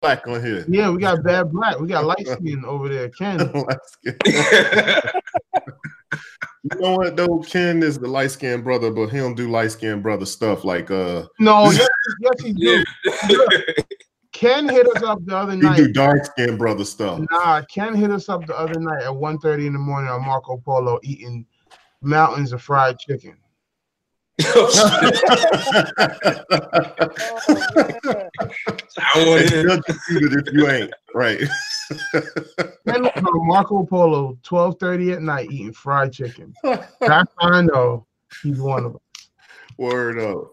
black on here. Yeah, we got bad black. We got light skin over there. Ken. You know what though? Ken is the light skinned brother, but he don't do light skinned brother stuff like uh No, yes, yes, he do. Ken hit us up the other he night. do dark skinned brother stuff. Nah, Ken hit us up the other night at 1.30 in the morning on Marco Polo eating mountains of fried chicken. Want It's him. good to if you ain't right. Ken was on Marco Polo 12.30 at night eating fried chicken. That's how I know he's one of them. Word up.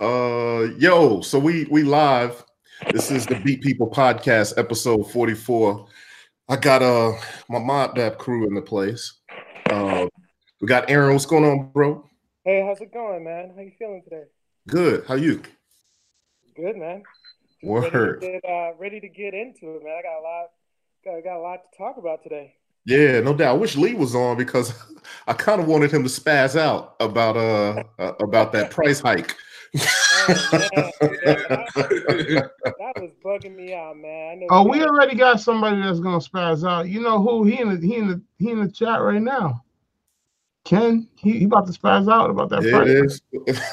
Uh yo, so we we live. This is the Beat People Podcast, episode 44. I got uh my Mod Bap crew in the place. Uh we got Aaron. What's going on, bro? Hey, how's it going, man? How you feeling today? Good. How you? Good, man. Word. Ready to get, uh, ready to get into it, man. I got a lot, got, got a lot to talk about today. Yeah, no doubt. I wish Lee was on because I kind of wanted him to spaz out about uh uh, about that price hike. Oh, man. that, that was bugging me out, man. Oh, we already got somebody that's gonna spaz out. You know who? He in the he in the he in the chat right now. Ken, he, he about to spaz out about that There price. it is.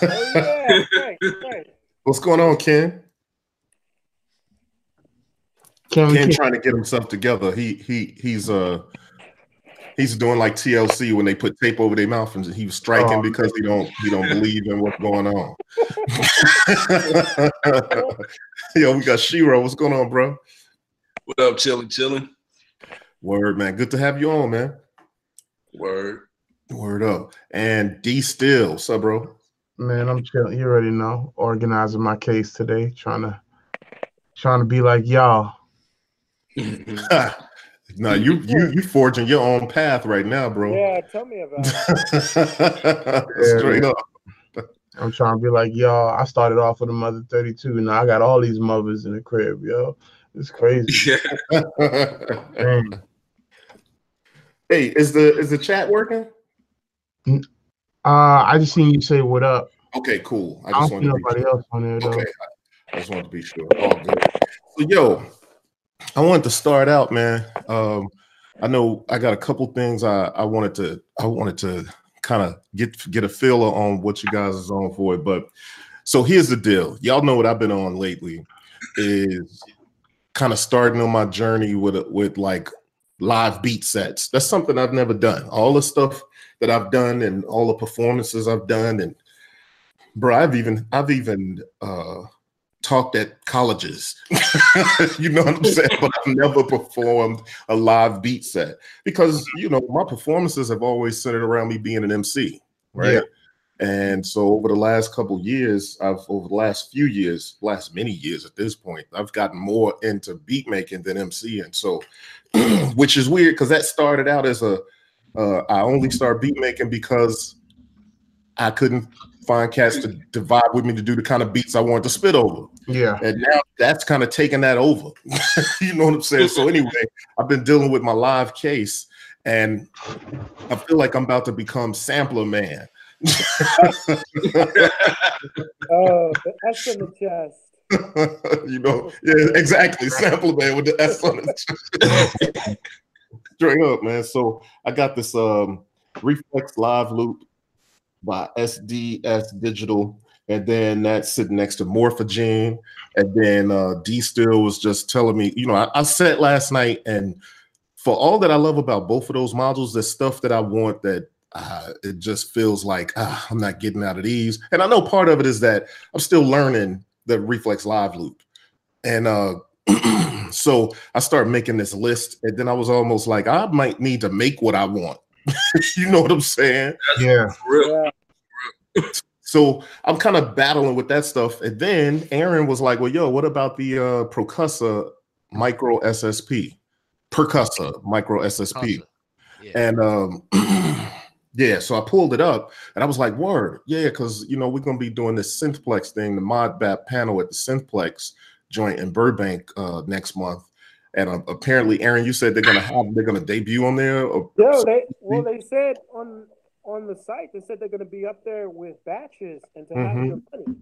Oh yeah, right, right. What's going on, Ken? Ken, we Ken trying to get himself together. He he he's uh he's doing like TLC when they put tape over their mouth and he was striking Oh. because he don't he don't believe in what's going on. Yo, we got Shiro. What's going on, bro? What up, chilling, chilling? Word, man. Good to have you on, man. Word. Word up. And D Still, what's up, bro? Man, I'm chilling. You already know. Organizing my case today, trying to trying to be like y'all. no, you you you forging your own path right now, bro. Yeah, tell me about it. Straight up. I'm trying to be like y'all. I started off with a mother 32, and now I got all these mothers in the crib, yo. It's crazy. Yeah. Hey, is the is the chat working? Uh, I just seen you say what up. Okay, cool. I I just don't see wanted to be nobody else on there though. Okay, I just wanted to be sure. All good. So, yo, I wanted to start out, man. Um, I know I got a couple things I, I wanted to I wanted to kind of get get a feel on what you guys is on for it. But so here's the deal. Y'all know what I've been on lately is kind of starting on my journey with with like live beat sets. That's something I've never done. All the stuff that I've done and all the performances I've done and bro, I've even I've even uh talked at colleges. you know what I'm saying? But I've never performed a live beat set because you know my performances have always centered around me being an MC, right? Yeah. And so over the last couple years, I've over the last few years, last many years at this point, I've gotten more into beat making than MCing. So, which is weird because that started out as a uh, I only started beat making because I couldn't find cats to, to vibe with me to do the kind of beats I wanted to spit over. Yeah. And now that's kind of taking that over. you know what I'm saying? So anyway, I've been dealing with my live case and I feel like I'm about to become sampler man. Oh, the S in the chest. you know, yeah, exactly. Sampler man with the S on it. Straight up, man. So I got this um reflex live loop by SDS Digital, and then that's sitting next to Morphagene, And then uh D Still was just telling me, you know, I, I said last night, and for all that I love about both of those modules, there's stuff that I want that uh, it just feels like ah, I'm not getting out of these. And I know part of it is that I'm still learning the reflex live loop. And uh so I started making this list, and then I was almost like, I might need to make what I want. you know what I'm saying? Yeah. Real. Yeah. So I'm kind of battling with that stuff. And then Aaron was like, Well, yo, what about the uh Percussa micro SSP? Percussa micro SSP. Yeah. And um yeah, so I pulled it up and I was like, word, yeah, because you know, we're gonna be doing this Synthplex thing, the mod bap panel at the Synthplex joint in Burbank uh next month. And uh, apparently, Aaron, you said they're gonna have they're gonna debut on there. Or, Yo, they well, they said on on the site they said they're going to be up there with batches and to have Mhm. your money.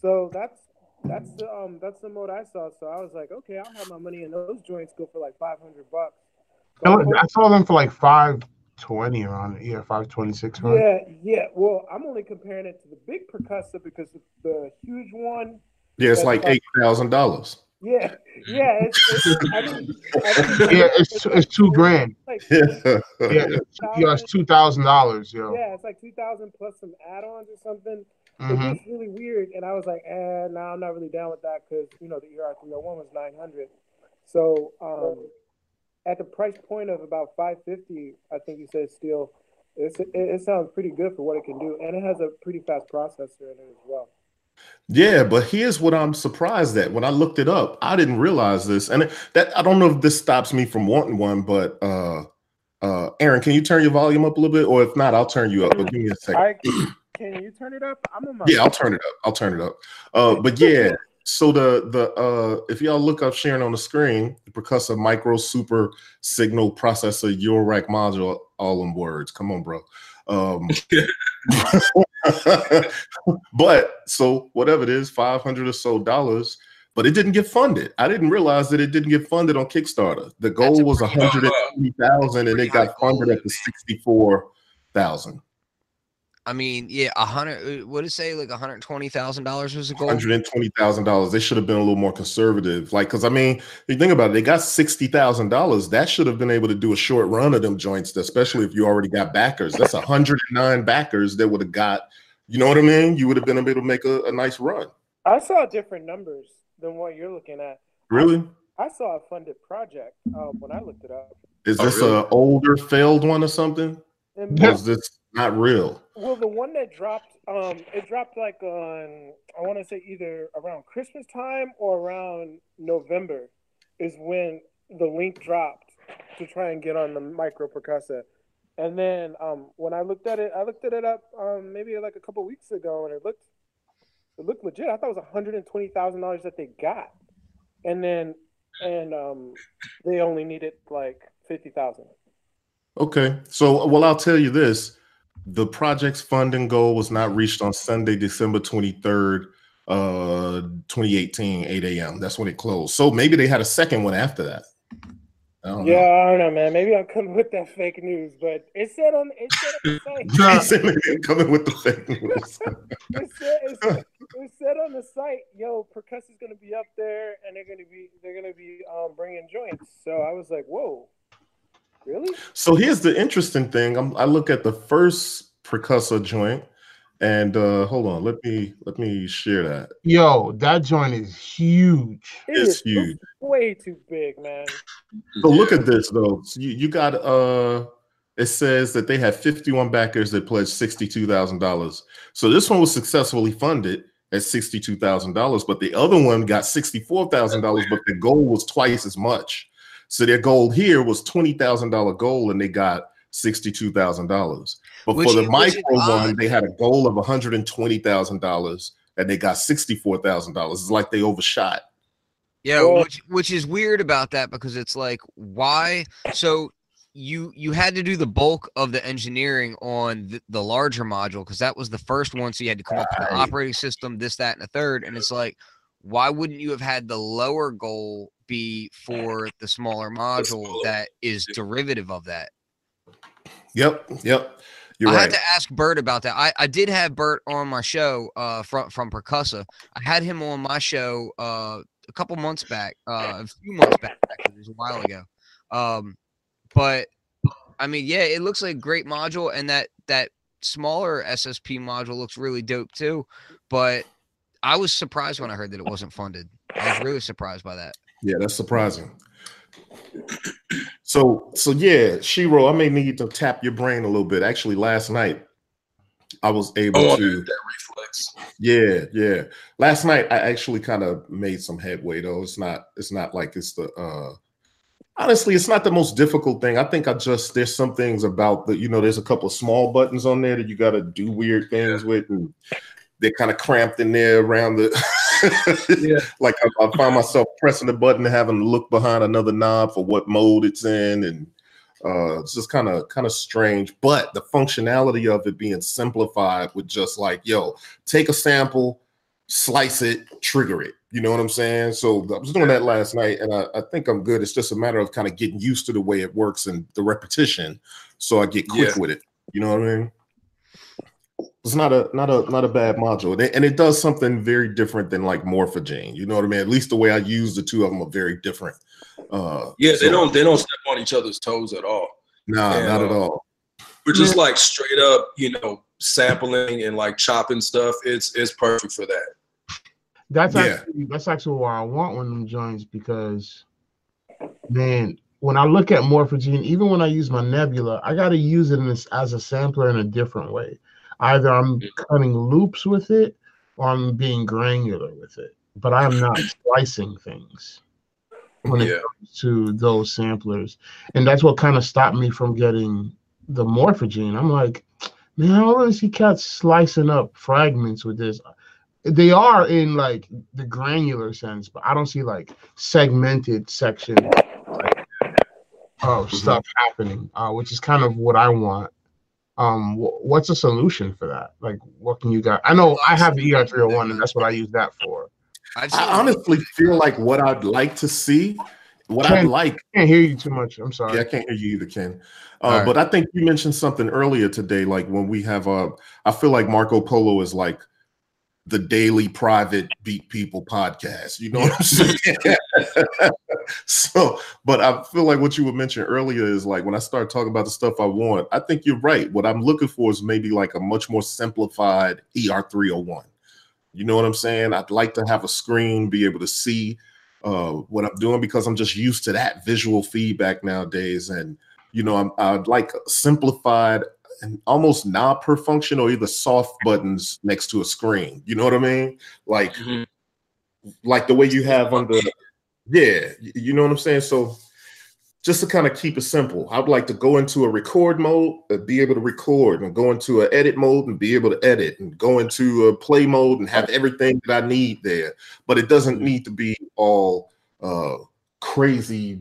So that's that's the um that's the mode I saw. So I was like, okay, I'll have my money in those joints go for like five hundred bucks. I I saw them for like five twenty around yeah, five twenty six. Yeah, yeah. Well, I'm only comparing it to the big Percussa because the, the huge one. Yeah, it's like eight thousand dollars. Yeah, yeah. It's, it's, I mean, I mean, Yeah, it's it's two grand. Like, Yeah. Yeah, it's, yeah, it's two thousand dollars, yo. yeah, it's like two thousand plus some add-ons or something. It Mhm. gets really weird, and I was like, eh, no, I'm not really down with that because you know the ER 301 was 900. So um, at the price point of about 550, I think you said still, it's, it, it sounds pretty good for what it can do, and it has a pretty fast processor in it as well. Yeah, but here's what I'm surprised at. When I looked it up, I didn't realize this, and that I don't know if this stops me from wanting one. But uh, uh, Aaron, can you turn your volume up a little bit, or if not, I'll turn you up. But give me a second. I can you turn it up? I'm on my Yeah, I'll turn it up. I'll turn it up. Uh, but yeah, so the the uh, if y'all look up sharing on the screen, the Percussa micro super signal processor Eurorack module, all in words. Come on, bro. Um, but so whatever it is, 500 or so dollars, but it didn't get funded. I didn't realize that it didn't get funded on Kickstarter. The goal was 120,000 and it got funded at the 64,000. I mean, yeah, a hundred. What did it say? Like one hundred twenty thousand dollars was the goal. Hundred and twenty thousand dollars. They should have been a little more conservative. Like, because I mean, you think about it, they got sixty thousand dollars. That should have been able to do a short run of them joints, especially if you already got backers. That's hundred and nine backers that would have got. You know what I mean? You would have been able to make a, a nice run. I saw different numbers than what you're looking at. Really? I saw a funded project um, when I looked it up. Is Oh, this really? a older failed one or something? And Or is this not real? Well, the one that dropped, um, it dropped like on, I want to say either around Christmas time or around November, is when the link dropped to try and get on the micro Percussa. And then um, when I looked at it, I looked at it up um, maybe like a couple weeks ago, and it looked, it looked legit. I thought it was one hundred and twenty thousand dollars that they got, and then, and um, they only needed like fifty thousand. Okay. So, well, I'll tell you this the project's funding goal was not reached on Sunday, December 23rd, uh, 2018, 8 a.m. That's when it closed. So maybe they had a second one after that. I Yeah, I don't know, man. Maybe I'm coming with that fake news, but it said on it said on the site. know. He said they didn't come in with the fake news. It said, it, said, it said on the site, "Yo, Percussa's gonna be up there, and they're gonna be they're gonna be um, bringing joints." So I was like, "Whoa, really?" so here's the interesting thing. I'm, I look at the first Percussa joint, and uh, hold on, let me let me share that. Yo, that joint is huge. It It's is huge. way too big, man. So look at this though. So you, you got uh it says that they had 51 backers that pledged $62,000. So this one was successfully funded at $62,000, but the other one got $64,000, but the goal was twice as much. So their goal here was $20,000 goal and they got $62,000. But Which for the is- micro one, they had a goal of $120,000 and they got $64,000. It's like they overshot. Yeah, Well- which which is weird about that because it's like why so you you had to do the bulk of the engineering on the, the larger module because that was the first one so you had to come up with the operating system this that and the third and it's like why wouldn't you have had the lower goal be for the smaller module that is derivative of that Yep, yep. You're I right. had to ask Bert about that. I, I did have Bert on my show uh, from from Percussa. I had him on my show uh, a couple months back, uh, a few months back, actually, it was a while ago. Um, but I mean, yeah, it looks like a great module, and that that smaller SSP module looks really dope too. But I was surprised when I heard that it wasn't funded. I was really surprised by that. Yeah, that's surprising. So, so yeah, Shiro, I may need to tap your brain a little bit. Actually, last night I was able Oh, to. that reflex. Yeah, yeah. Last night I actually kind of made some headway though. It's not. It's not like it's the. uh Honestly, it's not the most difficult thing. I think I just there's some things about the. You know, there's a couple of small buttons on there that you got to do weird things with, and they're kind of cramped in there around the. Yeah. like I, I find myself pressing the button and having to look behind another knob for what mode it's in, and uh, it's just kind of kind of strange. But the functionality of it being simplified with just like, yo, take a sample, slice it, trigger it. You know what I'm saying? So I was doing that last night, and I, I think I'm good. It's just a matter of kind of getting used to the way it works and the repetition, so I get quick Yeah. with it. You know what I mean? It's not a not a not a bad module, and it, does something very different than like Morphagene. You know what I mean? At least the way I use the two of them are very different. Uh, Yeah, they so- don't they don't step on each other's toes at all. Nah, and, not at uh, all. We're just like straight up, you know, sampling and like chopping stuff. It's it's perfect for that. That's Yeah. actually that's actually why I want one of them joints because man, when I look at Morphagene, even when I use my nebula, I gotta use it in this, as a sampler in a different way. Either I'm cutting loops with it or I'm being granular with it. But I am not slicing things when it Yeah. to those samplers. And that's what kind of stopped me from getting the morphagene. I'm like, man, I don't really see cats slicing up fragments with this. They are in like the granular sense, but I don't see like segmented sections like, of stuff happening, uh, which is kind of what I want. Um, wh- what's a solution for that? Like, what can you got? I know I have the ER301, and that's what I use that for. I've I honestly feel like what I'd like to see, what I'd like I can't hear you too much. I'm sorry. Yeah, I can't hear you either, Ken. Uh, All right. But I think you mentioned something earlier today, like when we have a. I feel like Marco Polo is like the daily private beat people podcast. You know what I'm saying? so, but I feel like what you were mentioning earlier is like when I start talking about the stuff I want, I think you're right. What I'm looking for is maybe like a much more simplified ER301. You know what I'm saying? I'd like to have a screen, be able to see uh, what I'm doing because I'm just used to that visual feedback nowadays. And you know, I'm, I'd like simplified almost knob per function or either soft buttons next to a screen. You know what I mean? Like, Mhm. like the way you have on the, yeah, you know what I'm saying? So just to kind of keep it simple, I'd like to go into a record mode, and be able to record, and go into an edit mode and be able to edit, and go into a play mode and have everything that I need there. But it doesn't need to be all uh, crazy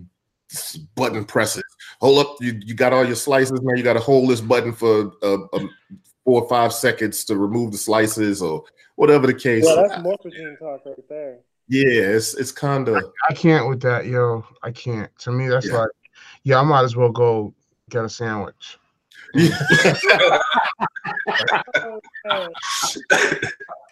button presses. Hold up, you, you got all your slices now. You got to hold this button for uh, um, four or five seconds to remove the slices or whatever the case. Well, that's morphagene talk right there. yeah, it's it's kind of I can't with that, yo. I can't. To me, that's Yeah. like, yeah, I might as well go get a sandwich.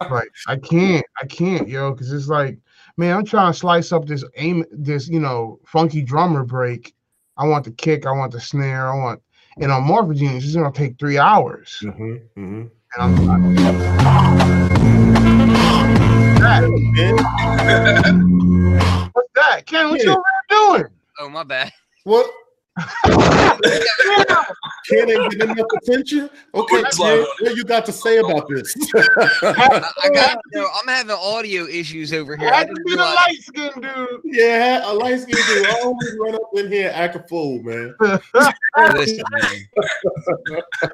Like, I can't, I can't, yo, because it's like, man, I'm trying to slice up this aim, this you know, funky drummer break. I want the kick, I want the snare, I want, and on Morphagene, it's just gonna take three hours. Mhm, mhm. And I'm, I, what's that, Ken? What you over there doing? Oh my bad. What? Ken ain't getting enough attention. Okay, Ken, what you got to say about this? I, I got you know, I'm having audio issues over here. I Had to didn't be the light skinned dude. yeah, a light skin dude always run up in here act a fool, man. Listen, man.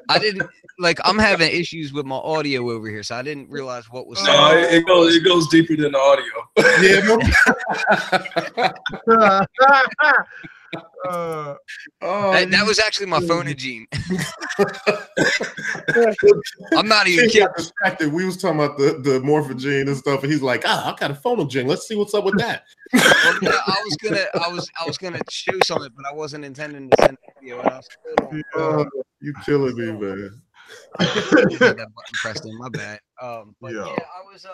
I didn't like. I'm having issues with my audio over here, so I didn't realize what was. No, it, it goes it goes deeper than the audio. Yeah, no. Uh, Oh, That, that was actually my phonogene. I'm not even kidding. distracted. We was talking about the, the morphagene and stuff, and he's like, "Ah, I got a phonogene. Let's see what's up with that." Well, yeah, I was gonna, I was, I was gonna show something, but I wasn't intending to send a video. And I was still on, Oh, you killing me, man. I that button pressed in. My bad. Um, but Yeah. yeah, I was, uh,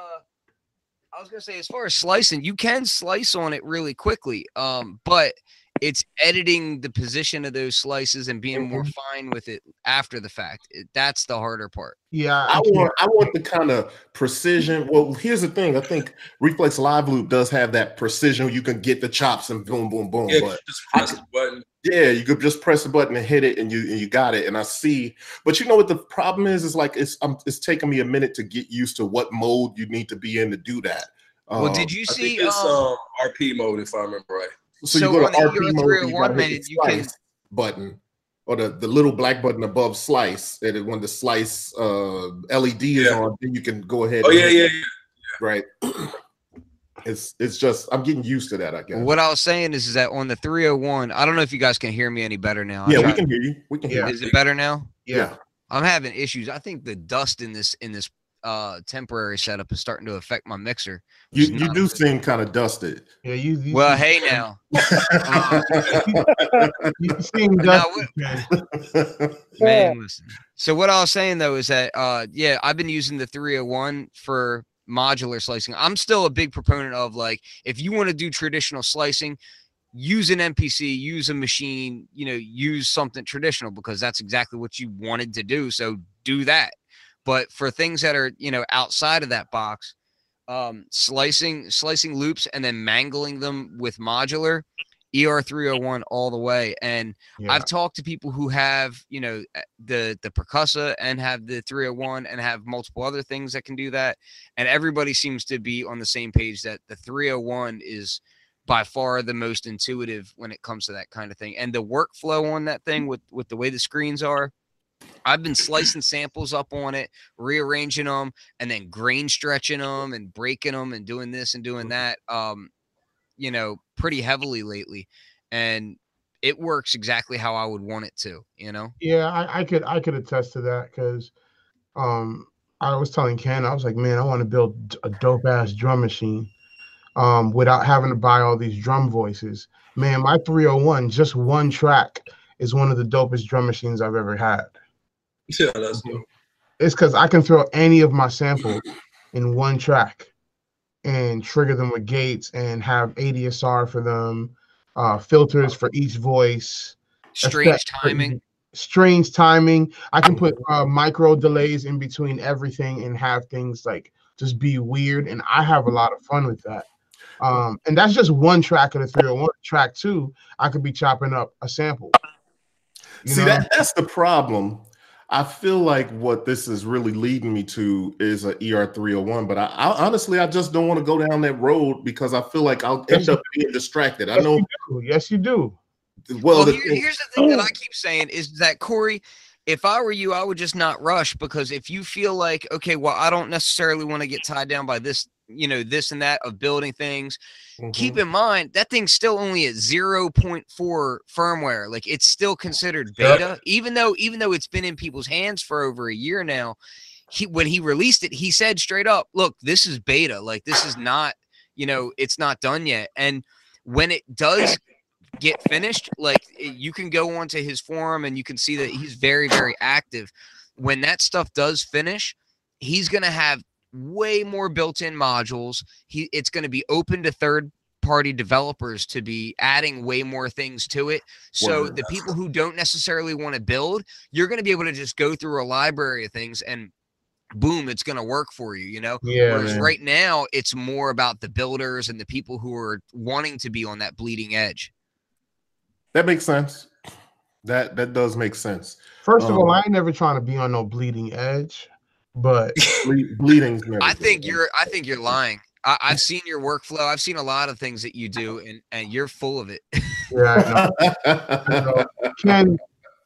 I was gonna say, as far as slicing, you can slice on it really quickly. Um, but it's editing the position of those slices and being more fine with it after the fact. It, that's the harder part. yeah, I I want I want the kind of precision. Well, here's the thing. I think Reflex Live Loop does have that precision. You can get the chops and boom, boom, boom. Yeah, But just press the button. yeah, you could just press a button and hit it, and you and you got it. And I see, but you know what the problem is? Is like it's um, it's taking me a minute to get used to what mode you need to be in to do that. Well, Um, did you I see? think it's um, um, RP mode if I remember right. So, So you go on to the RP Euro mode, and you 301, gotta hit the you can- slice button or the, the little black button above slice. And when the slice uh, LED is Yeah. on, then you can go ahead. Oh and yeah, yeah, yeah. right it's it's just i'm getting used to that i guess What I was saying is, is that on the 301, I don't know if you guys can hear me any better now. I yeah we tried- can hear you we can hear Is it better now? you yeah. I'm having issues. I think the dust in this in this uh temporary setup is starting to affect my mixer. You you do seem kind of dusted. Yeah, you. you Well, hey now. you seem Now, dusty, Ken. Man, listen. So what I was saying though is that uh yeah, I've been using the 301 for modular slicing. I'm still a big proponent of like if you want to do traditional slicing, use an MPC, use a machine, you know, use something traditional because that's exactly what you wanted to do. So do that. But for things that are, you know, outside of that box, um slicing slicing loops and then mangling them with modular ER301 all the way and Yeah. I've talked to people who have, you know, the the percussa and have the 301 and have multiple other things that can do that, and everybody seems to be on the same page that the 301 is by far the most intuitive when it comes to that kind of thing. And the workflow on that thing with with the way the screens are, I've been slicing samples up on it, rearranging them, and then grain stretching them and breaking them and doing this and doing that. Um, you know, pretty heavily lately, and it works exactly how I would want it to. You know. Yeah, I, I could I could attest to that because um I was telling Ken, I was like, man, I want to build a dope ass drum machine um without having to buy all these drum voices. Man, my 301, just one track is one of the dopest drum machines I've ever had. Yeah, that's dope. It's because I can throw any of my samples in one track and trigger them with gates and have ADSR for them, uh, filters for each voice. Strange effect timing. Strange timing. I can put uh, micro delays in between everything and have things like just be weird. And I have a lot of fun with that. Um, and that's just one track of the 301. Track two, I could be chopping up a sample. You See know? that that's the problem. I feel like what this is really leading me to is a ER three hundred one, but I, I honestly I just don't want to go down that road because I feel like I'll end up being distracted. I Yes, know you do. Yes, you do. well. Well, the here- here's the thing that I keep saying is that Corey, if I were you, I would just not rush because if you feel like, okay, well, I don't necessarily want to get tied down by this, you know, this and that of building things. Mhm. Keep in mind that thing's still only at 0.4 firmware. Like it's still considered Yep. beta, even though even though it's been in people's hands for over a year now. He when he released it, he said straight up, "Look, this is beta. Like this is not, you know, it's not done yet." And when it does get finished, like you can go onto his forum and you can see that he's very, very active. When that stuff does finish, he's gonna have way more built-in modules. He it's gonna be open to third party developers to be adding way more things to it. So Word. the people who don't necessarily want to build, you're gonna be able to just go through a library of things and boom, it's gonna work for you, you know? Yeah, Whereas man. right now it's more about the builders and the people who are wanting to be on that bleeding edge. that makes sense. That that does make sense. First of all, Um, I ain't never trying to be on no bleeding edge, but Ble- bleeding's I think you're I think you're lying. I, I've seen your workflow. I've seen a lot of things that you do and and you're full of it. yeah, I know. Ken,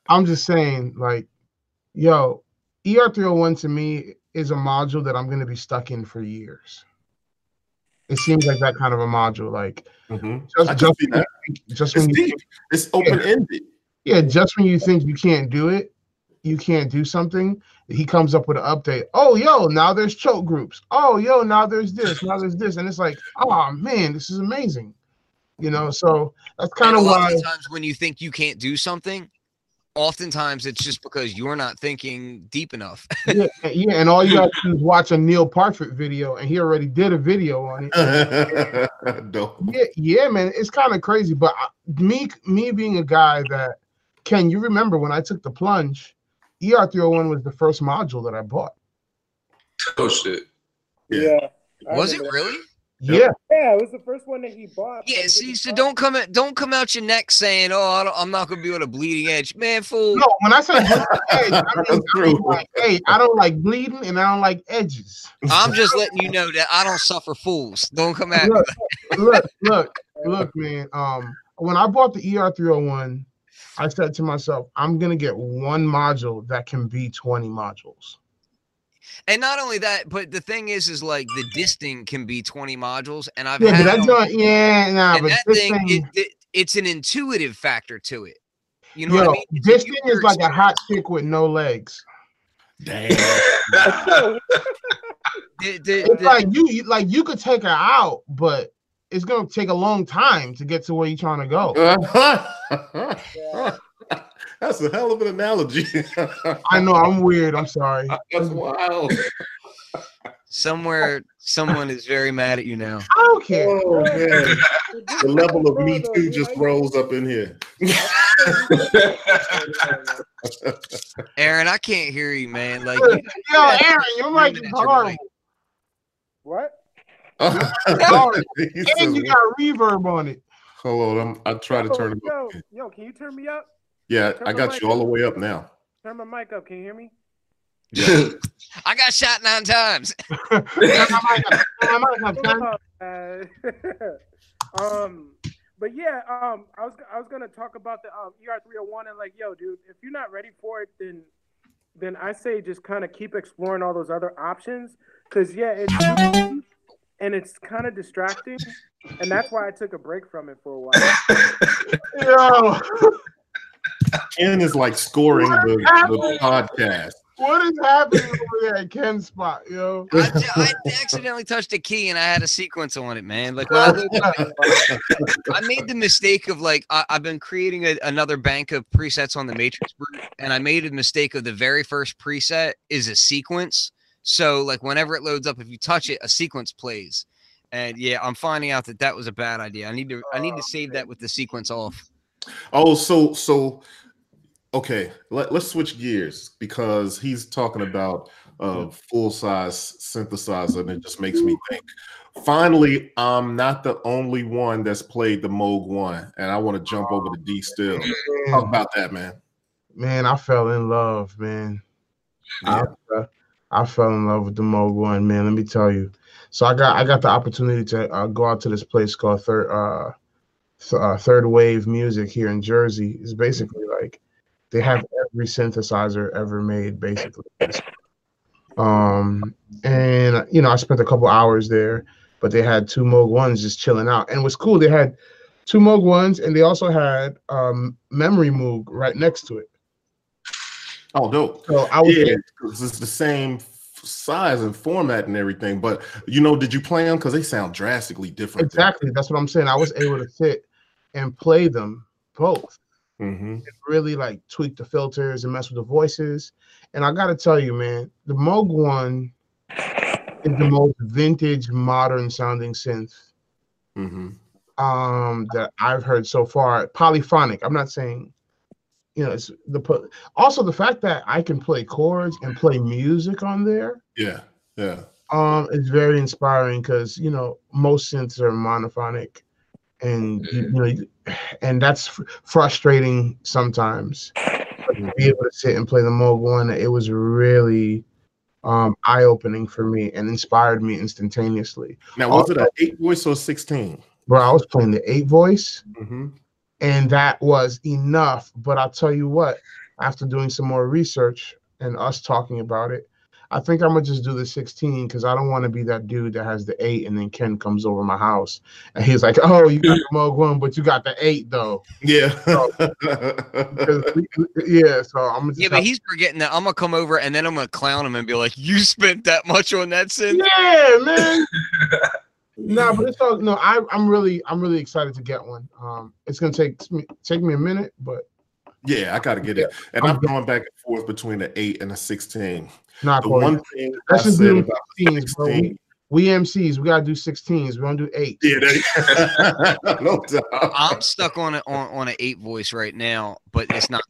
I'm just saying, like, yo, ER301 to me is a module that I'm going to be stuck in for years. It seems like that kind of a module. Like, Mhm. just, I can just, see that. just It's when you deep. It's open ended. Yeah, just when you think you can't do it, you can't do something, he comes up with an update. Oh, yo, now there's choke groups. Oh, yo, now there's this, now there's this. And it's like, oh man, this is amazing. You know, so that's kind of why oftentimes when you think you can't do something, oftentimes it's just because you're not thinking deep enough. yeah, yeah, and all you gotta do is watch a Neil Parfitt video, and he already did a video on it. Yeah, yeah, man, it's kind of crazy. But I, me, me being a guy that Ken, you remember when I took the plunge, ER301 was the first module that I bought. Oh shit. Yeah. Yeah. Was it that. really? Yeah, Yeah, it was the first one that he bought. Yeah, from see, so don't come at don't come out your neck saying, "Oh, I don't, I'm not gonna be on a bleeding edge," man. Fool. No, when I say bleeding edge, I mean, I mean like, hey, I don't like bleeding and I don't like edges. I'm just letting you know that I don't suffer fools. Don't come at me. Look, look, look, look, man. Um, when I bought the ER301, I said to myself, I'm gonna get one module that can be 20 modules. And not only that, but the thing is, is like the disting can be 20 modules, and I've Yeah, but had that them- joint, yeah, nah, but that thing, thing, it, it, it's an intuitive factor to it. You know yo, what I mean? It's this thing is like a hot chick with no legs. Damn. The- the- It's the- like you you- like you could take her out, but it's gonna take a long time to get to where you're trying to go. That's a hell of an analogy. I know I'm weird. I'm sorry. That's wild. somewhere, someone is very mad at you now. I don't care. Oh the level of me too just rolls up in here. Aaron, I can't hear you, man. Like, Yo, Aaron, your mic Screaming is at horrible. What? He said, And you got reverb on it. Hold on, I'm, I try to turn it yo, up. yo, can you turn me up? Yeah, turn I got mic you all the way up now. Turn my mic up. Can you hear me? Yeah. I got shot nine times. Turn my mic up. Turn my mic up, son. Um, but yeah, um, I was I was gonna talk about the um, ER three hundred one and like, yo, dude, if you're not ready for it, then then I say just kind of keep exploring all those other options, cause yeah, it's and it's kind of distracting, and that's why I took a break from it for a while. Yo, Ken is like scoring the, the podcast. what is happening over there at Ken's spot, yo? I, ju- I accidentally touched a key and I had a sequence on it, man. Like, I, I made the mistake of like I, I've been creating a, another bank of presets on the Matrix and I made a mistake of the very first preset is a sequence. So like whenever it loads up, if you touch it, a sequence plays. And yeah, I'm finding out that that was a bad idea. I need to I need to oh, save that with the sequence off. Oh, so so okay. Let, let's switch gears because he's talking mm-hmm. about uh, mm-hmm. a full size synthesizer, and it just makes me think. Finally, I'm not the only one that's played the Moog one, and I want to jump over to D still. Oh, Talk Man, about that, man. man, I fell in love, man. Yeah. I, uh, I fell in love with the Moog one, man. Let me tell you. So I got I got the opportunity to uh, go out to this place called Third uh, th- uh, Third Wave Music here in Jersey. It's basically like they have every synthesizer ever made, basically. Um, and you know, I spent a couple hours there, but they had two Moog ones just chilling out, and was cool. They had two Moog ones, and they also had um Memory Moog right next to it. Oh, dope. So I was Yeah, 'cause it's the same size and format and everything. But you know, did you play them? Because they sound drastically different. Exactly. That's what I'm saying. I was able to sit and play them both. hmm Really like tweak the filters and mess with the voices. And I gotta tell you, man, the Moog one is the most vintage, modern sounding synth hmm um that I've heard so far. Polyphonic. I'm not saying, you know, it's the also the fact that I can play chords and play music on there. Yeah, yeah. um it's very inspiring because you know most synths are monophonic and you, you know and that's fr- frustrating sometimes but be able to sit and play the Moog one it was really um eye-opening for me and inspired me instantaneously Now, was it an eight voice or sixteen? bro i was playing the eight voice Mm-hmm. And that was enough. But i'll tell you what after doing some more research and us talking about it i think i'm gonna just do the 16 because i don't want to be that dude that has the 8 and then ken comes over my house and he's like oh you got the Moog one but you got the 8 though. Yeah, we- yeah so i'm gonna just Yeah, but he's forgetting that I'm gonna come over and then I'm gonna clown him and be like, "You spent that much on that synth." yeah man no but it's all no I, i'm really i'm really excited to get one um it's gonna take me take me a minute but yeah, I got to get it. And I'm going back and forth between the eight and the sixteen. not The for one you. thing I just said about 16s, bro. sixteen. We MCs, we gotta do 16s. We don't do eight. Yeah, that, no doubt. I'm stuck on it on, on an eight voice right now, but it's not.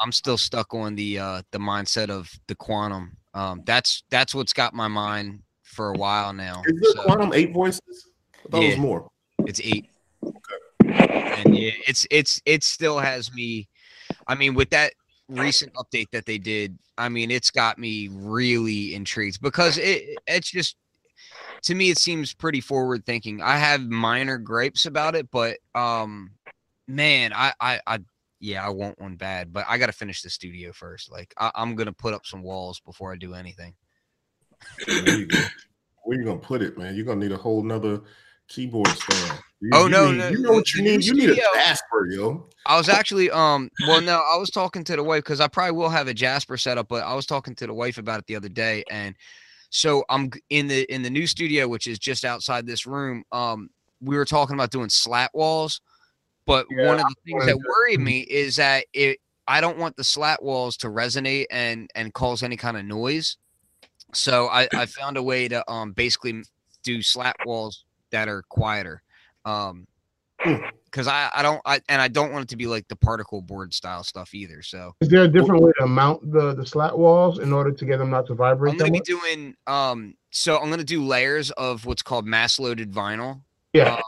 I'm still stuck on the uh the mindset of the quantum. Um, that's that's what's got my mind for a while now. Is there So, quantum eight voices? I thought it was Yeah. more. it's eight, Okay. and yeah, it's it's it still has me. I mean, with that recent update that they did, I mean, it's got me really intrigued because it it's just to me it seems pretty forward thinking. I have minor gripes about it, but um, man, I I, I yeah, I want one bad, but I got to finish the studio first. Like I, I'm gonna put up some walls before I do anything. Where you gonna put it, man? You're gonna need a whole nother keyboard stand. You, Oh, you no, need- no, you know what you need. You need a Jasper, yo. I was actually um well no, I was talking to the wife because I probably will have a Jasper setup, but I was talking to the wife about it the other day, and so I'm in the in the new studio, which is just outside this room. Um, we were talking about doing slat walls, but Yeah, one of the things that worry me is that it I don't want the slat walls to resonate and and cause any kind of noise. So I I found a way to um basically do slat walls that are quieter. Um Hmm. because I, I don't I and I don't want it to be like the particle board style stuff either. So Is there a different way to mount the the slat walls in order to get them not to vibrate? I'm gonna be much? doing um so I'm gonna do layers of what's called mass loaded vinyl. Yeah. Um,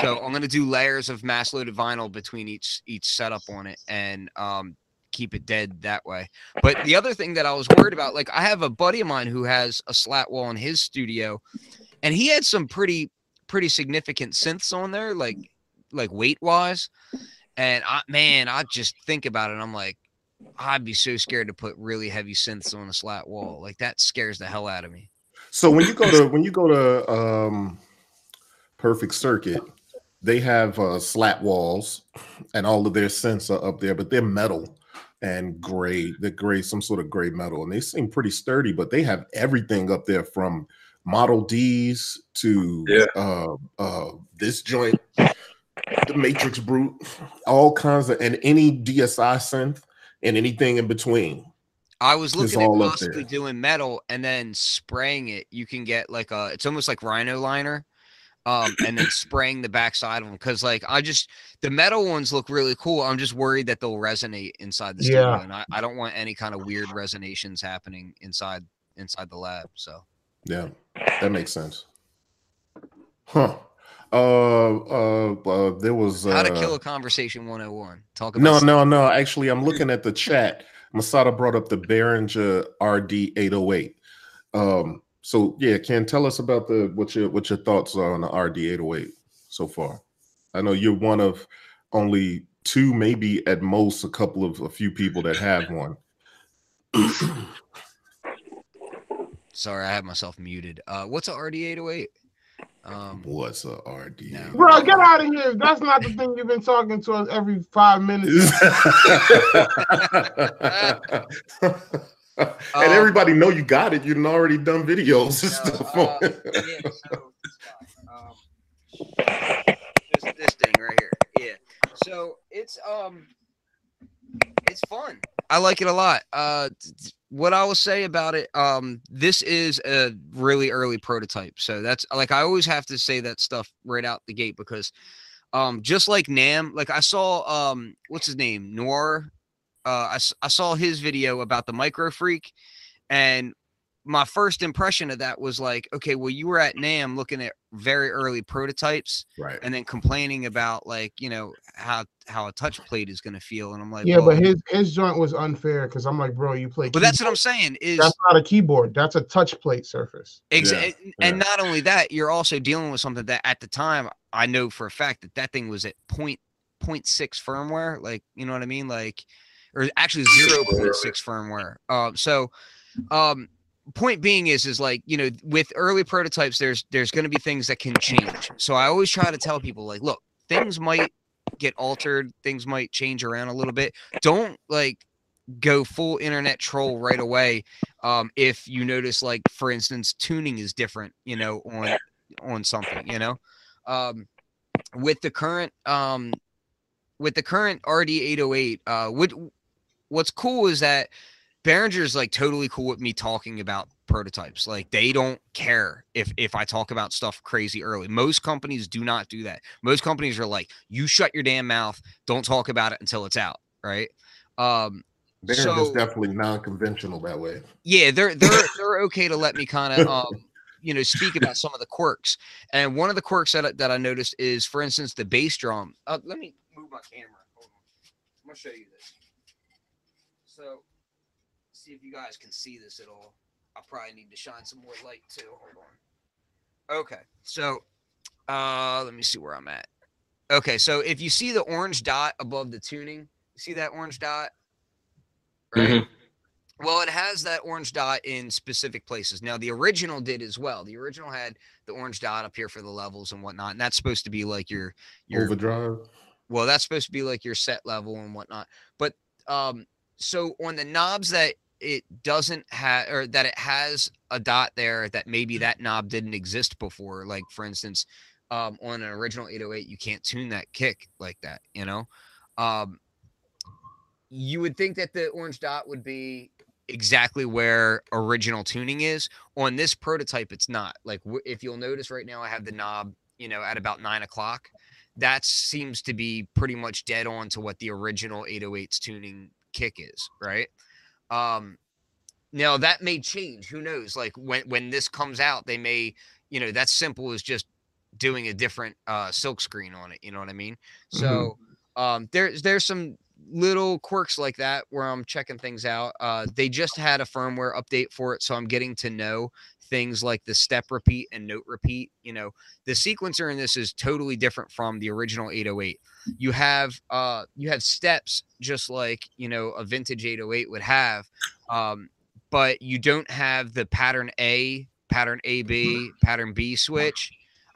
so I'm gonna do layers of mass loaded vinyl between each each setup on it and um keep it dead that way. But the other thing that I was worried about, like I have a buddy of mine who has a slat wall in his studio, and he had some pretty pretty significant synths on there, like like weight wise. And I man, I just think about it. I'm like, I'd be so scared to put really heavy synths on a slat wall. Like that scares the hell out of me. So when you go to when you go to um, Perfect Circuit, they have uh, slat walls, and all of their synths are up there, but they're metal and gray. They're gray, some sort of gray metal, and they seem pretty sturdy. But they have everything up there from Model Ds to Yeah. uh, uh, this joint, the Matrix Brute, all kinds of, and any DSI synth and anything in between. I was looking at all up possibly doing metal and then spraying it. You can get like a, it's almost like rhino liner, um, and then spraying the backside of them. Cause like I just, the metal ones look really cool. I'm just worried that they'll resonate inside the studio. Yeah. And I, I don't want any kind of weird resonations happening inside, inside the lab. So Yeah, that makes sense. Huh. Uh, uh, uh there was uh, how to kill a conversation 101. Talk about no, s- no, no. Actually, I'm looking at the chat. Masada brought up the Behringer RD 808. Um, so yeah, Ken, tell us about the what your what your thoughts are on the RD 808 so far. I know you're one of only two, maybe at most a couple of a few people that have one. Sorry, I have myself muted. Uh, what's a RD808? Um, What's a RD? No. Bro, get out of here. That's not the thing you've been talking to us every five minutes. and Um, everybody know you got it. You've already done videos and No, stuff. uh, on it. yeah, so this um, this, this thing right here. Yeah. So it's um, it's fun. I like it a lot. Uh, what I will say about it, um, this is a really early prototype. So that's like I always have to say that stuff right out the gate because, um, just like NAMM, like I saw um, what's his name, Noir. Uh, I, s- I saw his video about the micro freak, and my first impression of that was like, okay, well, you were at NAMM looking at very early prototypes right. and then complaining about like, you know, how how a touch plate is gonna feel. And I'm like, Yeah, well, but his his joint was unfair because I'm like, bro, you play. but that's what I'm saying is That's not a keyboard. That's a touch plate surface. ex- Yeah, and- and yeah. not only that, you're also dealing with something that at the time I know for a fact that that thing was at point point six firmware, like you know what I mean, like or actually zero point six firmware. Um, so um point being is is like you know with early prototypes there's there's going to be things that can change. So i always try to tell people like look things might get altered things might change around a little bit. Don't like go full internet troll right away um if you notice like for instance tuning is different you know on on something you know? Um with the current um with the current rd808 uh what what's cool is that Behringer's like totally cool with me talking about prototypes. Like they don't care if if I talk about stuff crazy early. Most companies do not do that. Most companies are like, you shut your damn mouth, don't talk about it until it's out, right? Um They're so- just definitely non-conventional that way. yeah, they're they're they're okay to let me kind of um you know speak about some of the quirks. And one of the quirks that I, that I noticed is, for instance, the bass drum. Uh, let me move my camera. Hold on. I'm gonna show you this. So, see if you guys can see this at all. I probably need to shine some more light too. Hold on. Okay, so uh, let me see where I'm at. Okay, so if you see the orange dot above the tuning, you see that orange dot, right? Well, it has that orange dot in specific places. Now, the original did as well. The original had the orange dot up here for the levels and whatnot, and that's supposed to be like your your Overdrive. well, that's supposed to be like your set level and whatnot. But um, so on the knobs that it doesn't have or that it has a dot there that maybe that knob didn't exist before. Like for instance, um, on an original 808, you can't tune that kick like that. You know, um, you would think that the orange dot would be exactly where original tuning is. On this prototype, it's not. Like w- if you'll notice right now, I have the knob, you know, at about nine o'clock. That seems to be pretty much dead on to what the original 808's tuning kick is, right? Um, now that may change. Who knows? Like when when this comes out, they may, you know, that's simple as just doing a different uh silk screen on it. You know what I mean? So um there's there's some little quirks like that where I'm checking things out. Uh they just had a firmware update for it, so I'm getting to know things like the step repeat and note repeat. You know, the sequencer in this is totally different from the original 808 you have uh you have steps just like you know a vintage 808 would have um but you don't have the pattern a pattern ab pattern b switch.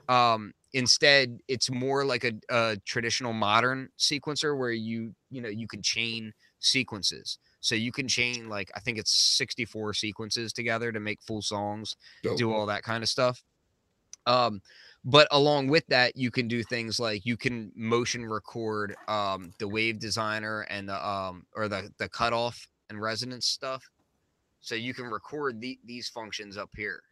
Um instead it's more like a, a traditional modern sequencer where you you know you can chain sequences so you can chain like i think it's 64 sequences together to make full songs Dope. do all that kind of stuff. Um but along with that you can do things like you can motion record um the wave designer and the um or the the cutoff and resonance stuff. So you can record the, these functions up here.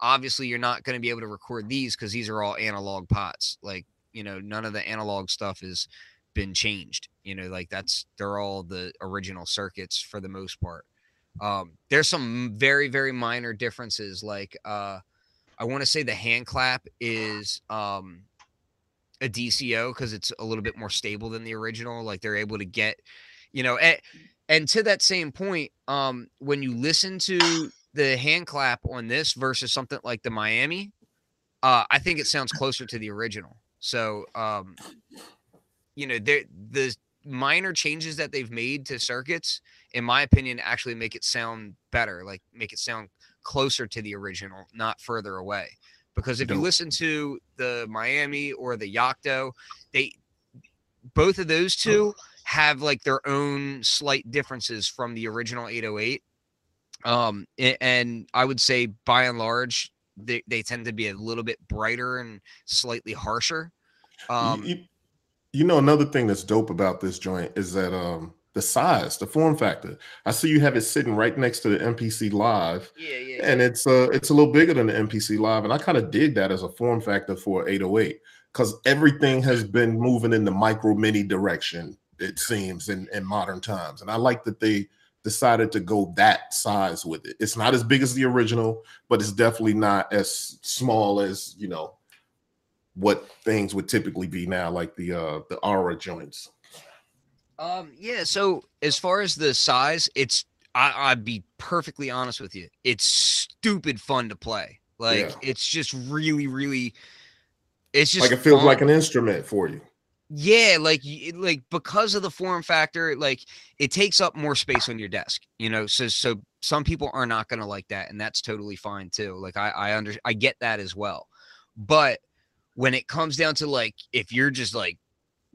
Obviously you're not going to be able to record these because these are all analog pots. Like you know none of the analog stuff has been changed you know like that's they're all the original circuits for the most part um there's some very very minor differences like uh I want to say the hand clap is um a DCO because it's a little bit more stable than the original. Like they're able to get, you know, and, and to that same point, um, when you listen to the hand clap on this versus something like the Miami, uh, I think it sounds closer to the original. So, um, you know, the minor changes that they've made to circuits, in my opinion, actually make it sound better. Like make it sound closer to the original, not further away. Because if you listen to the Miami or the Yocto, they both of those two have like their own slight differences from the original 808. Um, and I would say by and large, they, they tend to be a little bit brighter and slightly harsher. Um, you, you know, another thing that's dope about this joint is that um the size, the form factor. I see you have it sitting right next to the MPC Live, yeah, yeah, and it's uh it's a little bigger than the MPC Live, and I kind of dig that as a form factor for 808 because everything has been moving in the micro mini direction. It seems in in modern times, and I like that they decided to go that size with it. It's not as big as the original, but it's definitely not as small as you know what things would typically be now, like the uh the Aira joints. Um, yeah. So as far as the size, it's I, I'd be perfectly honest with you. It's stupid fun to play. Like Yeah. it's just really, really. It's just like it feels fun. like an instrument for you. yeah, like like because of the form factor, like it takes up more space on your desk. You know, so so some people are not going to like that, and that's totally fine too. Like I I under I get that as well, but when it comes down to like if you're just like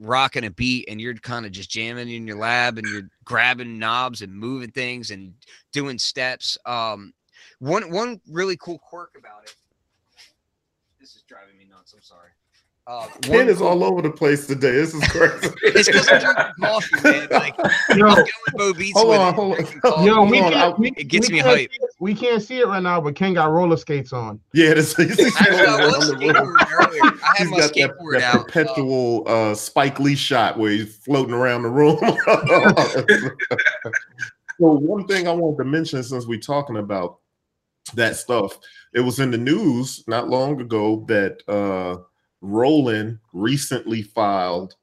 rocking a beat and you're kind of just jamming in your lab and you're grabbing knobs and moving things and doing steps. Um, one one really cool quirk about it. This is driving me nuts. I'm sorry. Uh, Ken is all over the place today. This is crazy. It's because I'm drinking coffee, man. Like Yo, I'm going Bo Beats Hold with on, it, hold on. yo, we Hold on, can't, I- we, It gets we me can't hype. see it- We can't see it right now, but Ken got roller skates on. yeah, this he's, he's I going was around the room. skateboarding earlier. I had He's my got that, skateboard that out. uh, perpetual uh, Spike Lee shot where he's floating around the room. so one thing I wanted to mention since we're talking about that stuff, it was in the news not long ago that uh, Roland recently filed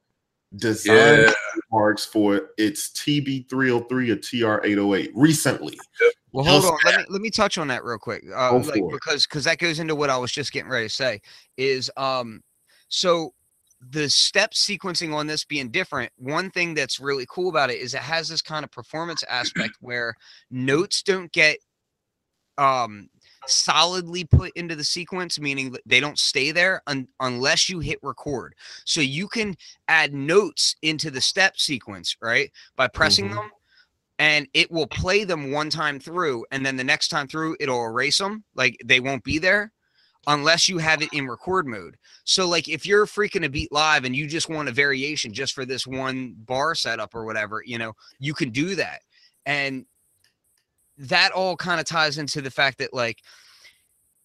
design Yeah. marks for its TB303 or TR808 recently. Well, hold Just on. Let me let me touch on that real quick, uh, Go like because because that goes into what I was just getting ready to say. Is um, so the step sequencing on this being different, one thing that's really cool about it is it has this kind of performance aspect where notes don't get um solidly put into the sequence, meaning that they don't stay there un- unless you hit record. So you can add notes into the step sequence, right? By pressing Mhm. them, and it will play them one time through, and then the next time through, it'll erase them. Like they won't be there unless you have it in record mode. So, like if you're freaking a beat live and you just want a variation just for this one bar setup or whatever, you know, you can do that. And that all kind of ties into the fact that like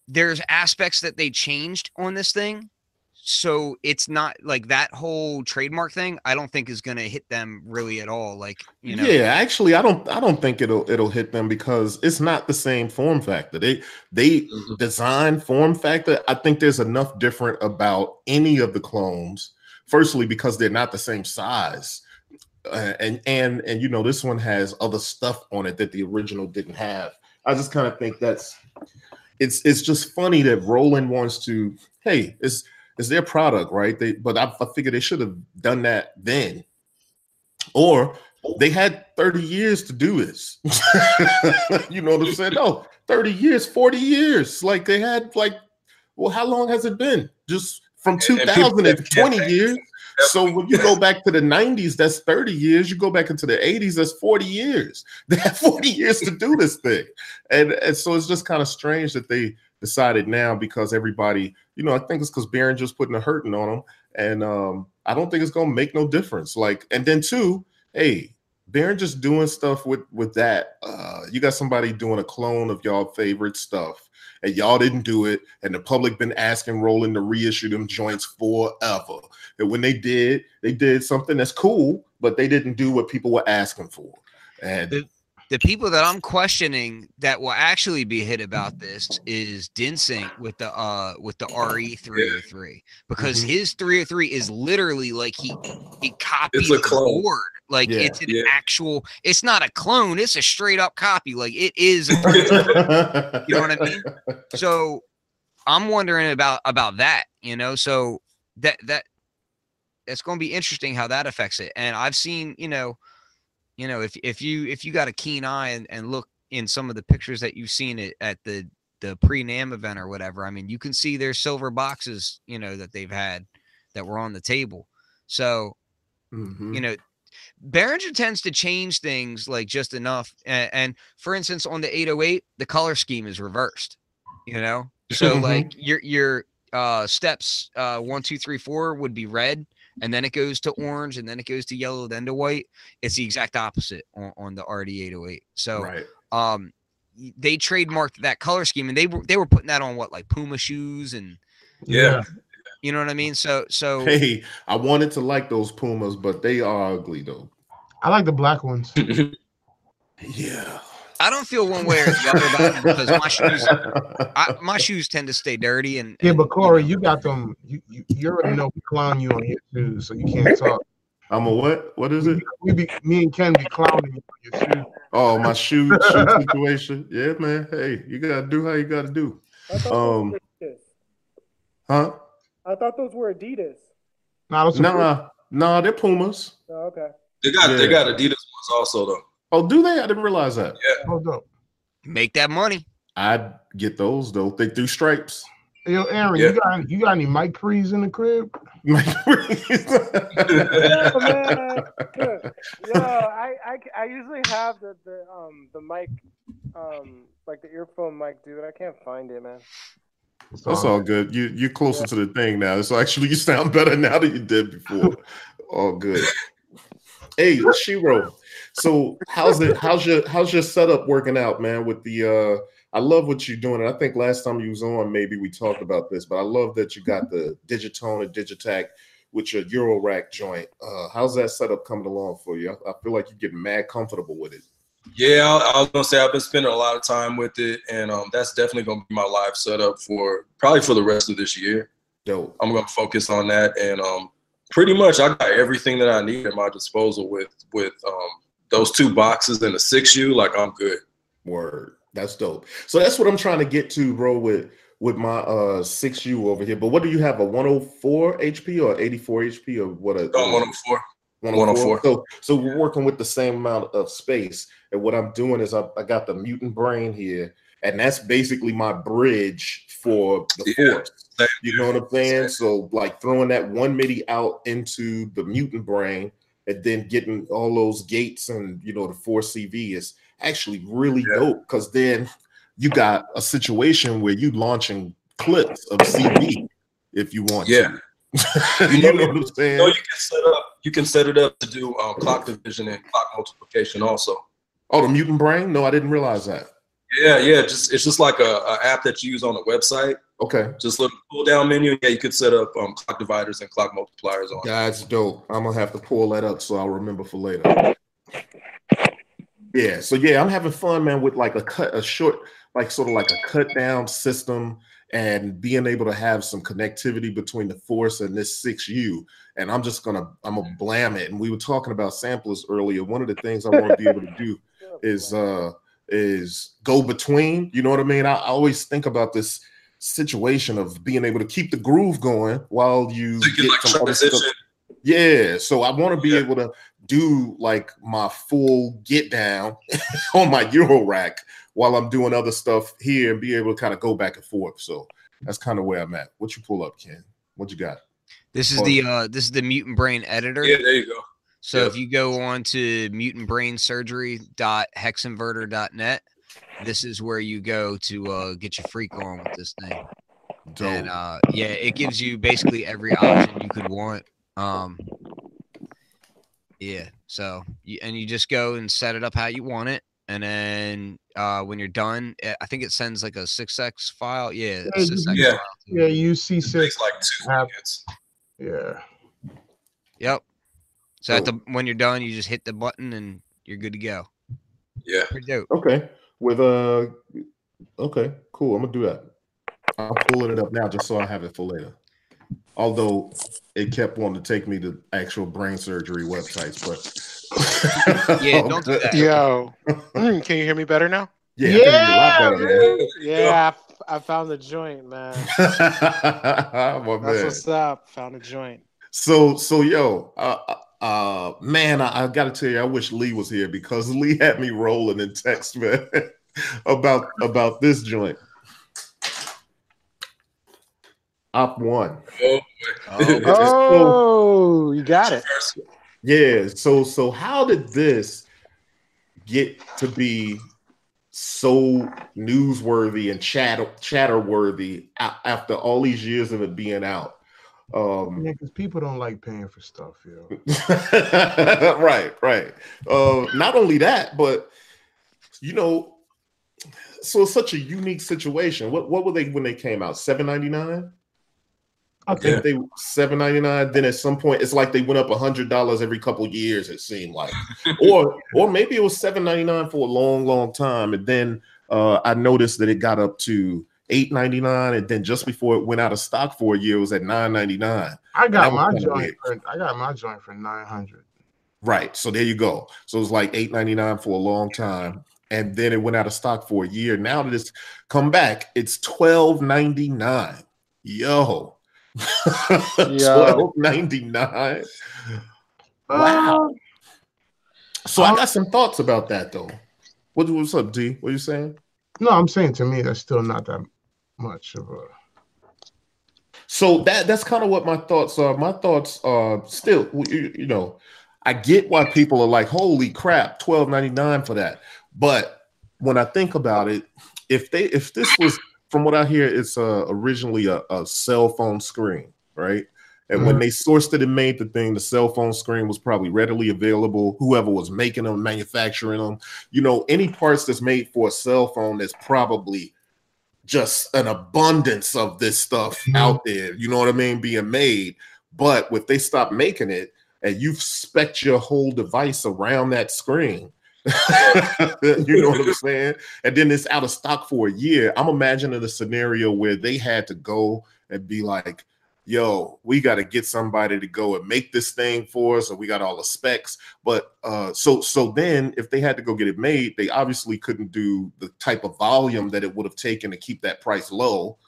there's aspects that they changed on this thing so it's not like that whole trademark thing i don't think is going to hit them really at all like you know yeah, actually, I don't. I don't think it'll it'll hit them because it's not the same form factor. They they Mhm. design form factor. I think there's enough different about any of the clones. Firstly, because they're not the same size, uh, and and and you know this one has other stuff on it that the original didn't have. I just kind of think that's it's it's just funny that Roland wants to. Hey, it's it's their product, right? They but I, I figure they should have done that then, or they had 30 years to do this. you know what I'm saying? No, 30 years, 40 years. Like they had like, well, how long has it been? Just from And- and 2000 to 20 years. So when you go back to the 90s, that's 30 years. You go back into the 80s, that's 40 years. They had 40 years to do this thing. And, and so it's just kind of strange that they decided now because everybody, you know, I think it's because Behringer just putting a hurting on them. And um, I don't think it's gonna make no difference. Like, and then two, hey, Behringer just doing stuff with with that. Uh, you got somebody doing a clone of y'all favorite stuff, and y'all didn't do it, and the public been asking Roland to reissue them joints forever. And when they did, they did something that's cool, but they didn't do what people were asking for. And The- the people that i'm questioning that will actually be hit about this is Din Sync with the uh with the re 303 because Mhm. his 303 is literally like he he copied It's a the clone. board like Yeah. it's an Yeah. actual it's not a clone it's a straight up copy like it is a you know what I mean? So I'm wondering about about that, you know. So that that it's going to be interesting how that affects it. And I've seen, you know, you know, if if you if you got a keen eye and, and look in some of the pictures that you've seen it at the the pre NAMM event or whatever, I mean, you can see their silver boxes, you know, that they've had that were on the table. So Mhm. you know Behringer tends to change things like just enough and, and for instance on the 808 the color scheme is reversed you know so Mhm. like your your uh steps uh one two three four would be red and then it goes to orange and then it goes to yellow then to white it's the exact opposite on, on the rd 808 so right. um they trademarked that color scheme and they were they were putting that on what like puma shoes and Yeah. you know what i mean so so Hey, I wanted to like those Pumas, but they are ugly though. I like the black ones. Yeah. I don't feel one way or the other about it because my shoes I, my shoes tend to stay dirty and, Yeah, and, but you Corey, know, you got them. You, you, you already know we clown you on your shoes, so you can't talk. I'm a what? What is it? We be me and Ken be clowning you on your shoes. Oh, my shoe, shoe situation. Yeah, man. Hey, you gotta do how you gotta do. I Um, those were Adidas. Huh? I thought those were Adidas. Nah, those Nah, nah, they're Pumas. Oh, okay. They got they got Adidas ones also though. Oh, do they? I didn't realize that. Yeah. hold up. make that money I'd get those though. They do stripes. Yo, Aaron, Yeah. you got you got any mic pre's in the crib? Yeah, man. Yo, I, I, I usually have the, the um the mic um like the earphone mic, dude. I can't find it, man. That's all good. You you're closer to the thing now. So actually you sound better now than you did before. all good. Hey, Shiro. So how's it how's your how's your setup working out, man? With the uh I love what you're doing. And I think last time you was on, maybe we talked about this, but I love that you got the Digitone and Digitakt with your Euro rack joint. Uh how's that setup coming along for you? I, I feel like you're getting mad comfortable with it. Yeah, I, I was gonna say I've been spending a lot of time with it, and um, that's definitely gonna be my live setup for probably for the rest of this year. Dope. I'm gonna focus on that, and um, pretty much I got everything that I need at my disposal with with um, those two boxes and a six U. Like I'm good. Word. That's dope. So that's what I'm trying to get to, bro. With with my uh 6U over here. But what do you have? A 104 HP or 84 HP or what? A, Oh, 104. 104. So so we're working with the same amount of space. And what I'm doing is I, I got the mutant brain here, and that's basically my bridge for the Yeah. force. You know what I'm saying? So like throwing that one MIDI out into the mutant brain and then getting all those gates and you know the four CV is actually really Yeah. dope because then you got a situation where you launching clips of CV if you want Yeah. to. you know what I'm saying? No, you can set up. You can set it up to do um, clock division and clock multiplication also. Oh, the mutant brain? No, I didn't realize that. Yeah, yeah. Just it's just like a, a app that you use on a website. Okay. Just little pull down menu. Yeah, you could set up um, clock dividers and clock multipliers on. That's dope. I'm gonna have to pull that up so I'll remember for later. Yeah, so yeah, I'm having fun, man, with like a cut, a short, like sort of like a cut down system and being able to have some connectivity between the force and this 6U. And I'm just gonna, I'm gonna blam it. And we were talking about samplers earlier. One of the things I want to be able to do is uh is go between. You know what I mean? I, I always think about this situation of being able to keep the groove going while you So you can get like some other stuff. Yeah, so I want to be Yeah. able to do like my full get down on my Euro rack while I'm doing other stuff here and be able to kind of go back and forth. So that's kind of where I'm at. What you pull up, Ken? What you got? This is Or- the uh this is the mutant brain editor. Yeah, there you go. So Yeah. if you go on to mutantbrainsurgery.hexinverter.net, this is where you go to uh, get your freak on with this thing. Dope. And uh, yeah, it gives you basically every option you could want. Um, yeah. So you, and you just go and set it up how you want it, and then uh, when you're done, eh, I think it sends like a SysEx file. Yeah, a Yeah, SysEx yeah. file. too. Yeah, UC6 like two App. minutes. Yeah. Yep. So at the when you're done, you just hit the button and you're good to go. Yeah. Pretty dope. okay. With uh okay, cool. I'm gonna do that. I'm pulling it up now just so I have it for later. Although it kept wanting to take me to actual brain surgery websites, but Yeah, don't do that. Yo, Mm, can you hear me better now? Yeah, I think it'd be a lot better, man. Yeah, I, found the joint, man. That's man. what's up. Found a joint. So so yo, uh, uh man, I, I gotta tell you, I wish Lee was here because Lee had me rolling in text, man, about about this joint. Op one. Oh, Oh, Oh, you got it. Yeah. So so how did this get to be so newsworthy and chatter chatterworthy a- after all these years of it being out? Um Yeah, because people don't like paying for stuff, yo. right, right. Uh, not only that, but you know, so it's such a unique situation. What what were they when they came out? Seven ninety nine. I think they seven ninety nine. Then at some point, it's like they went up a hundred dollars every couple years. It seemed like, or or maybe it was seven ninety nine for a long, long time, and then uh, I noticed that it got up to eight ninety nine, and then just before it went out of stock for a year, it was at nine ninety nine. I got my joint for I got my joint for nine hundred. Right. So there you go. So it was like eight ninety nine for a long time, and then it went out of stock for a year. Now that it's come back, it's twelve ninety nine. Yo, twelve ninety nine. Uh, wow. So I got some thoughts about that though. What, what's up, D? What are you saying? No, I'm saying to me that's still not that much of a So that that's kind of what my thoughts are. My thoughts are still, you, you know, I get why people are like, "Holy crap, twelve ninety nine for that." But when I think about it, if they if this was from what I hear, it's uh, originally a, a cell phone screen, right? And when they sourced it and made the thing, the cell phone screen was probably readily available. Whoever was making them, manufacturing them, you know, any parts that's made for a cell phone, that's probably just an abundance of this stuff Mhm. out there. You know what I mean? Being made. But if they stop making it and you've spec your whole device around that screen, you know what I'm saying? And then it's out of stock for a year. I'm imagining a scenario where they had to go and be like, yo, we got to get somebody to go and make this thing for us, and we got all the specs. But uh, so so then if they had to go get it made, they obviously couldn't do the type of volume that it would have taken to keep that price low.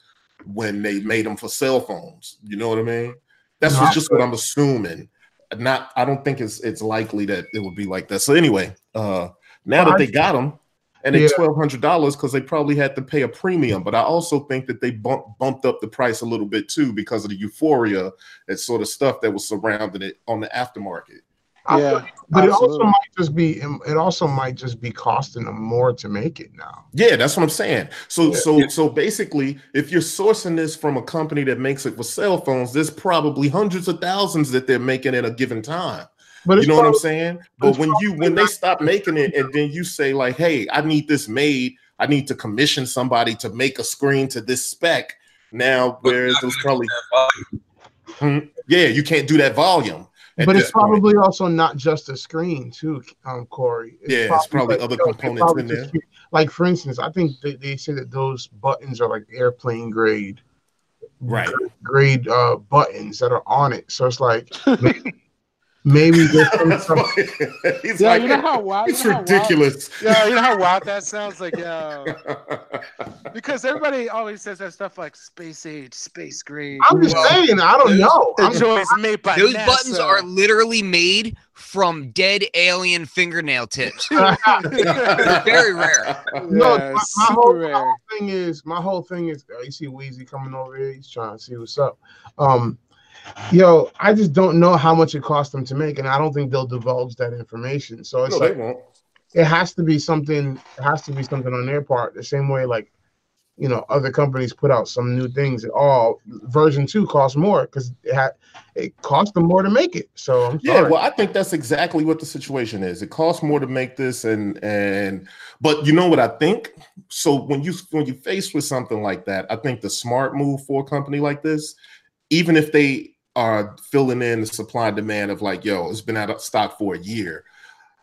when they made them for cell phones. You know what I mean? That's No, what- just what I'm assuming. Not, I don't think it's it's likely that it would be like that. So anyway, uh, now Well, that they got them, and Yeah. it's twelve hundred dollars because they probably had to pay a premium. But I also think that they bump, bumped up the price a little bit too because of the euphoria and sort of stuff that was surrounding it on the aftermarket. Yeah, feel- but it also might just be it also might just be costing them more to make it now. Yeah, that's what I'm saying. So Yeah. so so basically, if you're sourcing this from a company that makes it for cell phones, there's probably hundreds of thousands that they're making at a given time. But You it's know what I'm saying? But when you when they stop making it and then you say like, "Hey, I need this made. I need to commission somebody to make a screen to this spec." Now, But whereas not it probably get that volume. Hmm, yeah, you can't do that volume. but it's this point. probably also not just a screen too, um, Corey. Yeah, it's probably other components probably in just- Like for instance, I think they, they say that those buttons are like airplane grade, right. grade uh, buttons that are on it. So it's like maybe, maybe there's some- That's. He's Yeah, like, you know how wild. it's you know how wild- ridiculous. Yeah, you know how wild that sounds. Like, yeah, because everybody always says that stuff like space age, space grade. I'm just Well, saying, I don't those- know. I'm- made by Those NASA. buttons are literally made from dead alien fingernail tips. Very rare. No, Yeah, my, my super whole, my rare. whole thing is my whole thing is oh, you see Weezy coming over here, he's trying to see what's up. Um yo, I just don't know how much it cost them to make, and I don't think they'll divulge that information. So it's no, they like won't. it has to be something, it has to be something on their part, the same way like you know other companies put out some new things. Oh, version two costs more because it had it cost them more to make it. So I'm Yeah, sorry. well, I think that's exactly what the situation is. It costs more to make this, and and but you know what I think. So when you when you faced with something like that, I think the smart move for a company like this, even if they are filling in the supply and demand of like, yo, it's been out of stock for a year.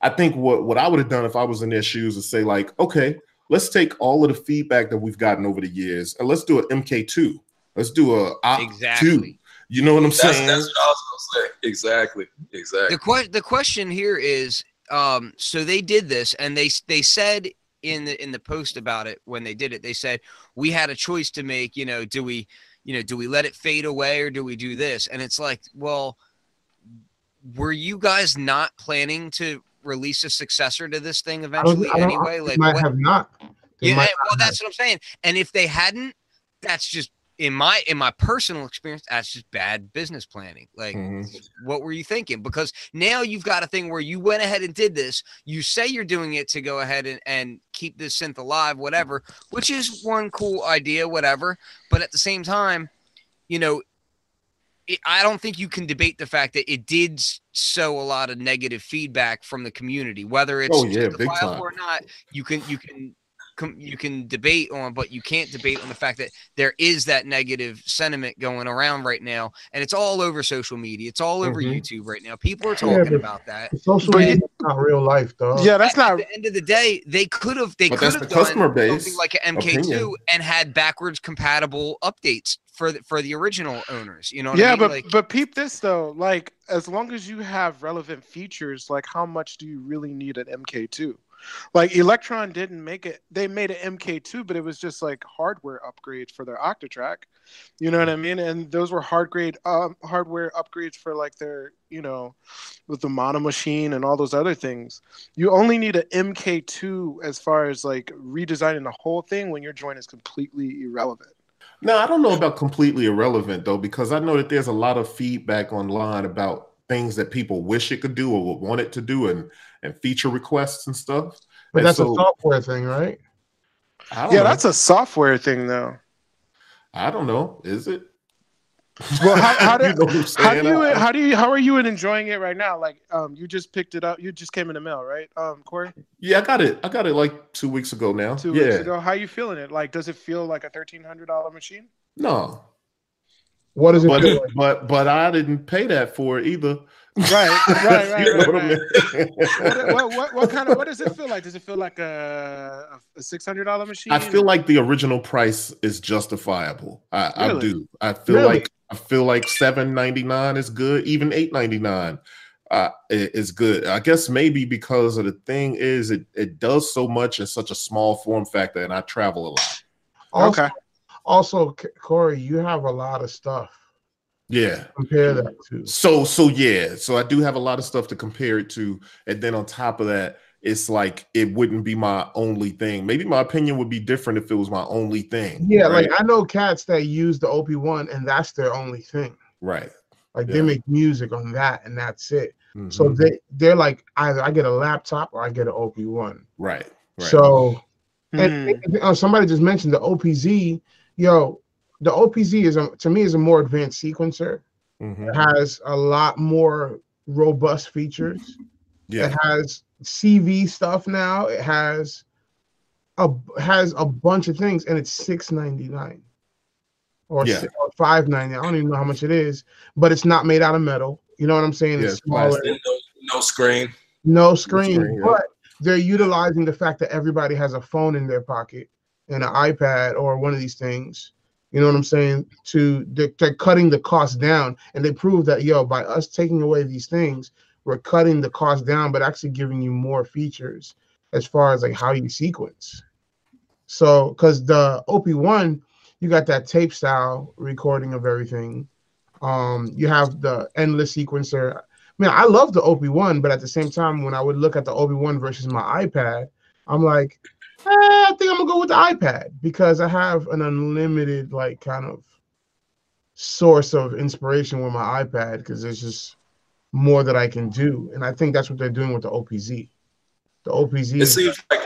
I think what what I would have done if I was in their shoes is say like, okay, let's take all of the feedback that we've gotten over the years and let's do an MK2. Let's do a op Exactly. two. You know what I'm That's, saying? that's what I was gonna say. Exactly. Exactly. The que- the question here is um so they did this and they they said in the in the post about it when they did it they said we had a choice to make you know do we you know do we let it fade away or do we do this? And it's like well were you guys not planning to release a successor to this thing I eventually I don't, anyway? They like might what, have not. They yeah well that's what i'm saying. And if they hadn't that's just in my in my personal experience that's just bad business planning like Mhm. what were you thinking because now you've got a thing where you went ahead and did this you say you're doing it to go ahead and, and keep this synth alive whatever which is one cool idea whatever but at the same time you know it, i don't think you can debate the fact that it did sow a lot of negative feedback from the community whether it's Oh, yeah, or not you can you can you can debate on but you can't debate on the fact that there is that negative sentiment going around right now and it's all over social media it's all over Mhm. youtube right now people are talking but- about that Social media is not real life, though. Yeah, that's at not. At the end of the day they could have they could have done customer base something like an mk2 opinion. and had backwards compatible updates for the, for the original owners you know what I Yeah, mean? but Like- but peep this though. Like, as long as you have relevant features, like how much do you really need an MK2? Like Elektron didn't make it. They made an MK2, but it was just like hardware upgrades for their Octatrack. You know what I mean? And those were hard grade um, hardware upgrades for like their, you know, with the mono machine and all those other things. You only need an MK2 as far as like redesigning the whole thing when your joint is completely irrelevant. No, I don't know about completely irrelevant though, because I know that there's a lot of feedback online about things that people wish it could do or would want it to do, and and feature requests and stuff. but And that's so- a software thing, right? Yeah, know. that's a software thing though. I don't know. Is it? Well, how- how do- You know How do you how do you how are you enjoying it right now? Like um you just picked it up, you just came in the mail, right? Um Corey? yeah, I got it. I got it like two weeks ago now. Two yeah. weeks ago. How you feeling it? Like does it feel like a thirteen hundred dollar machine? No, What is it? but feel like? but but I didn't pay that for it either. Right, right, right, you know right, what I right. mean? What, what, what, what kind of what does it feel like? Does it feel like a, a six hundred dollar machine? I feel like the original price is justifiable. I, I do. I feel Really? like I feel like seven ninety nine is good. Even eight ninety nine uh, i- is good. I guess maybe because of the thing is it it does so much in such a small form factor, and I travel a lot. Also, okay. Also, C- Corey, you have a lot of stuff. Yeah. Compare that to. So so yeah, so I do have a lot of stuff to compare it to, and then on top of that, it's like it wouldn't be my only thing. Maybe my opinion would be different if it was my only thing. Yeah, right? like I know cats that use the OP1 and that's their only thing. right. Like Yeah. they make music on that and that's it. So Mhm. they they're like either I get a laptop or I get an OP1. right. Right. So and, Mhm. and, uh, somebody just mentioned the OPZ. Yo, the OPZ is a, to me is a more advanced sequencer. Mhm. It has a lot more robust features. yeah. It has CV stuff now. It has a has a bunch of things, and it's six ninety nine or, Yeah. si- or five ninety. I don't even know how much it is, but it's not made out of metal. You know what I'm saying? Yeah, it's it's smaller, plastic. And no, no screen. no screen, screen, yeah. but they're utilizing the fact that everybody has a phone in their pocket and an iPad or one of these things. You know what I'm saying? To they're, they're cutting the cost down, and they prove that yo, by us taking away these things, we're cutting the cost down, but actually giving you more features as far as like how you sequence. So, because the OP1, you got that tape style recording of everything. Um, you have the endless sequencer. Man, I love the OP1, but at the same time, when I would look at the OP1 versus my iPad, I'm like, Eh, I think I'm gonna go with the iPad because I have an unlimited like kind of source of inspiration with my iPad because there's just more that I can do, and I think that's what they're doing with the OPZ. The OPZ. It seems like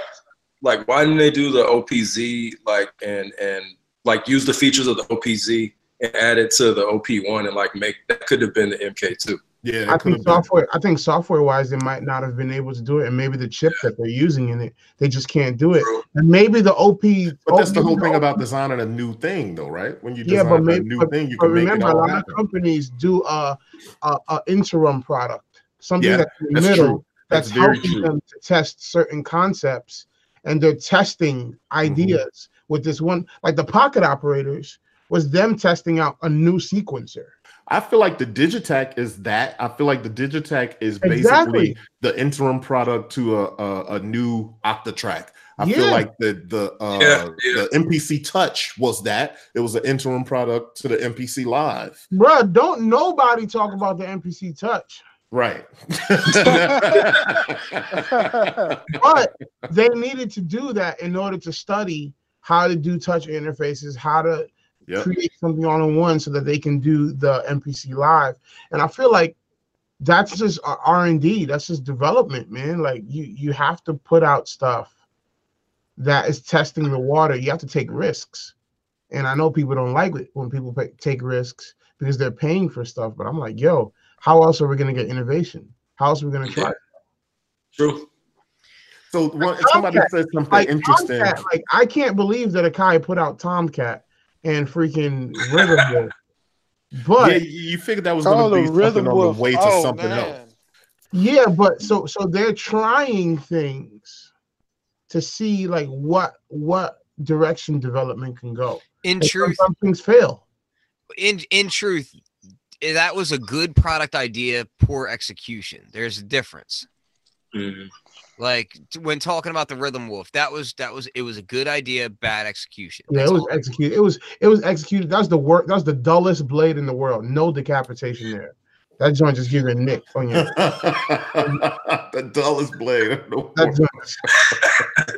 like why didn't they do the OPZ like and and like use the features of the OPZ and add it to the OP1 and like make that could have been the MK2. Yeah. I think have been. software. I think software wise, they might not have been able to do it, and maybe the chip that they're using in it, they just can't do it. True. And maybe the OP. But that's the OP whole thing about designing a new thing, though, right? When you Yeah, design but a maybe- new but- thing, you But can remember, a lot of companies do a, a, a interim product, something Yeah, that's in the that's middle true. that's, That's helping true. them to test certain concepts, and they're testing Mm-hmm. ideas with this one. Like the pocket operators was them testing out a new sequencer. I feel like the Digitakt is that. I feel like the Digitakt is basically Exactly. the interim product to a a, a new Octatrack. I Yeah. feel like the the uh, Yeah, yeah. the MPC Touch was that. It was an interim product to the MPC Live. Bruh, don't nobody talk about the MPC Touch. Right. but they needed to do that in order to study how to do touch interfaces, how to Yep. create something all in one so that they can do the MPC live. And I feel like that's just R and D. That's just development, man. Like you, you have to put out stuff that is testing the water. You have to take risks. And I know people don't like it when people pay, take risks because they're paying for stuff. But I'm like, yo, how else are we going to get innovation? How else are we going to try? True. So one, somebody Tomcat, said something like interesting. Tomcat, like I can't believe that Akai put out Tomcat and freaking Rhythm Wolf. But yeah, yeah, you you figured that was going to the be something rhythm on the way to oh, something man. else. Yeah, but so so they're trying things to see like what what direction development can go. In And truth, sometimes things fail. in in truth, eh, that was a good product idea, poor execution. There's a difference. Mhm. Like when talking about the Rhythm Wolf, that was that was it was a good idea, bad execution. Yeah, That's it was executed. It was it was executed. That's the work. That's the dullest blade in the world. No decapitation there. That joint just gives you a nick on your. the dullest blade. No That joint,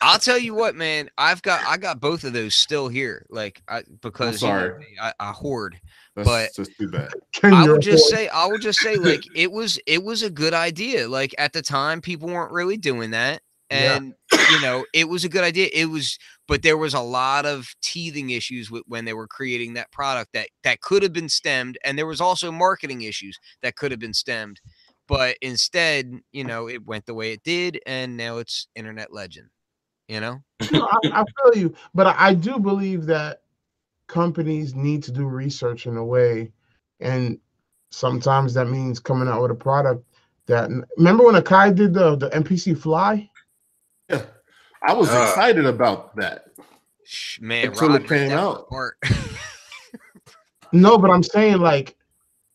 I'll tell you what, man. I've got I got both of those still here. Like I because you know I, I hoard. That's but- just too bad. I would just say I would just say like it was it was a good idea. Like at the time, people weren't really doing that, Yeah. and you know it was a good idea. It was, but there was a lot of teething issues with when they were creating that product that that could have been stemmed, and there was also marketing issues that could have been stemmed. But instead, you know, it went the way it did, and now it's internet legend. You know, No, I, I feel you, but I, I do believe that companies need to do research in a way, and sometimes that means coming out with a product that. Remember when Akai did the the MPC Fly? Yeah. I was Ah. excited about that. Sh- man, Until it Rod ripped came out. No, but I'm saying like,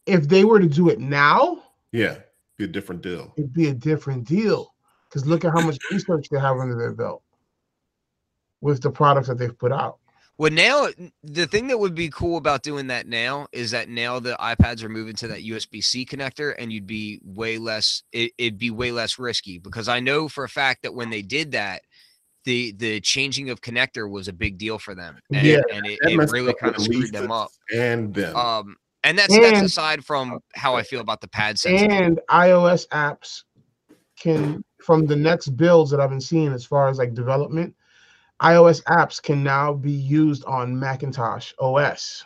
if they were to do it now, Yeah, be a different deal. it'd be a different deal. Because look at how much research they have under their belt with the products that they've put out. Well, now the thing that would be cool about doing that now is that now the iPads are moving to that USB C connector, and you'd be way less. It, it'd be way less risky because I know for a fact that when they did that, the the changing of connector was a big deal for them, and, Yeah, and it, it really kind of the screwed them up. And them. Um, and that's that's aside from how I feel about the pad sensitive. and iOS apps can from the next builds that I've been seeing as far as like development, iOS apps can now be used on Macintosh OS.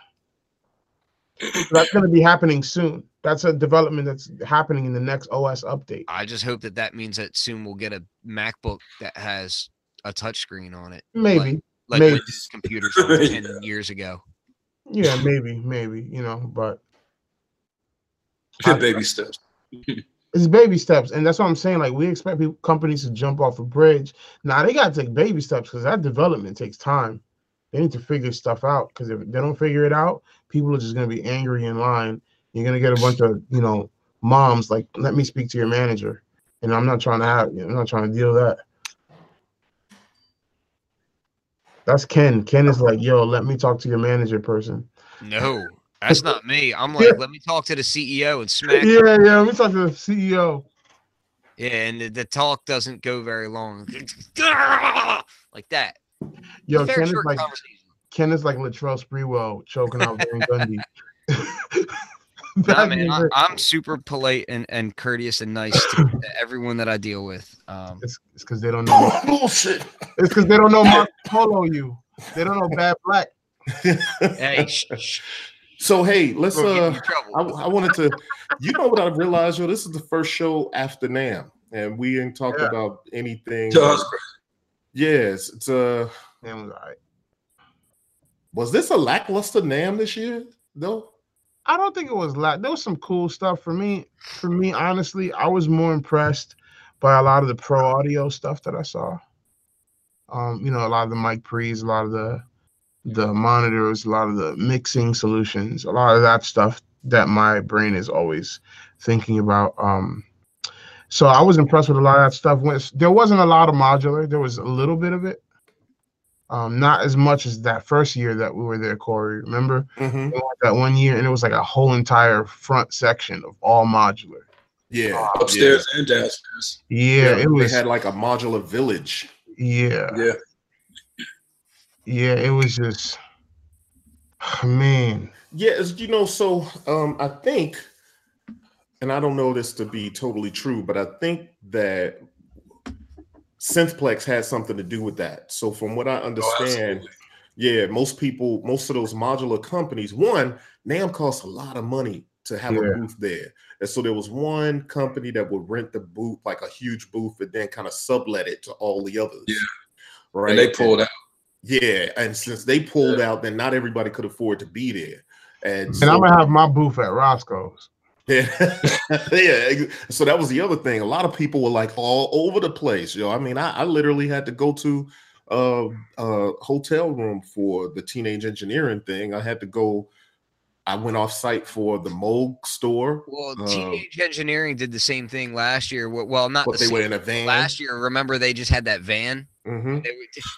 So that's going to be happening soon. That's a development that's happening in the next OS update. I just hope that that means that soon we'll get a MacBook that has a touchscreen on it, Maybe, like Maybe. Windows computers from Yeah. ten years ago. Yeah, maybe, maybe, you know, but baby steps. it's baby steps, and that's what I'm saying. Like we expect people, companies to jump off a bridge. Now they got to take baby steps because that development takes time. They need to figure stuff out because if they don't figure it out, people are just gonna be angry in line. You're gonna get a bunch of you know moms like, let me speak to your manager, and I'm not trying to have, I'm not trying to deal with that. That's Ken. Ken is like, yo, let me talk to your manager person. No, that's not me. I'm like, let me talk to the CEO and smack. Yeah, yeah. Let me talk to the CEO. Yeah, and the, the talk doesn't go very long. like that. Yo, Ken is like. Ken is like Latrell Sprewell choking out Van Gundy. Nah, That'd man, I, great. I'm super polite and, and courteous and nice to, to everyone that I deal with. Um, It's because they don't know. Bullshit. It's because they don't know Marco Polo. You. They don't know Bad Black. hey, sh- sh- so hey, let's bro, uh. I, I wanted to, you know what I realized, yo, this is the first show after NAMM, and we didn't talk Yeah. about anything. Just Yes, it's uh Damn, was all right. was this a lackluster NAMM this year though? I don't think it was like there was some cool stuff for me. For me, honestly, I was more impressed by a lot of the pro audio stuff that I saw. Um, you know, a lot of the mic pre's, a lot of the the monitors, a lot of the mixing solutions, a lot of that stuff that my brain is always thinking about. Um, so I was impressed with a lot of that stuff. There wasn't a lot of modular, there was a little bit of it. Um, not as much as that first year that we were there, Corey. Remember? Mhm. That one year and it was like a whole entire front section of all modular. Yeah, upstairs and downstairs. Yeah, it was. They had like a modular village. yeah, Yeah. yeah, it was just. Man, Yeah, you know, so um, I think, and I don't know this to be totally true, but I think that Synthplex had something to do with that. So from what I Oh, understand, absolutely. yeah, most people, most of those modular companies, one, NAMM costs a lot of money to have Yeah. a booth there. And so there was one company that would rent the booth, like a huge booth, and then kind of sublet it to all the others. Yeah. Right. And they pulled out. Yeah, and since they pulled out, then not everybody could afford to be there. And, and so, I'm gonna have my booth at Roscoe's. Yeah, yeah. So that was the other thing. A lot of people were like all over the place. Yo, I mean, I, I literally had to go to a, a hotel room for the teenage engineering thing. I had to go. I went off site for the Moog store, Well, Uh, Teenage Engineering did the same thing last year. Well, not but the they were in a van. last year. Remember, they just had that van, Mhm. They were-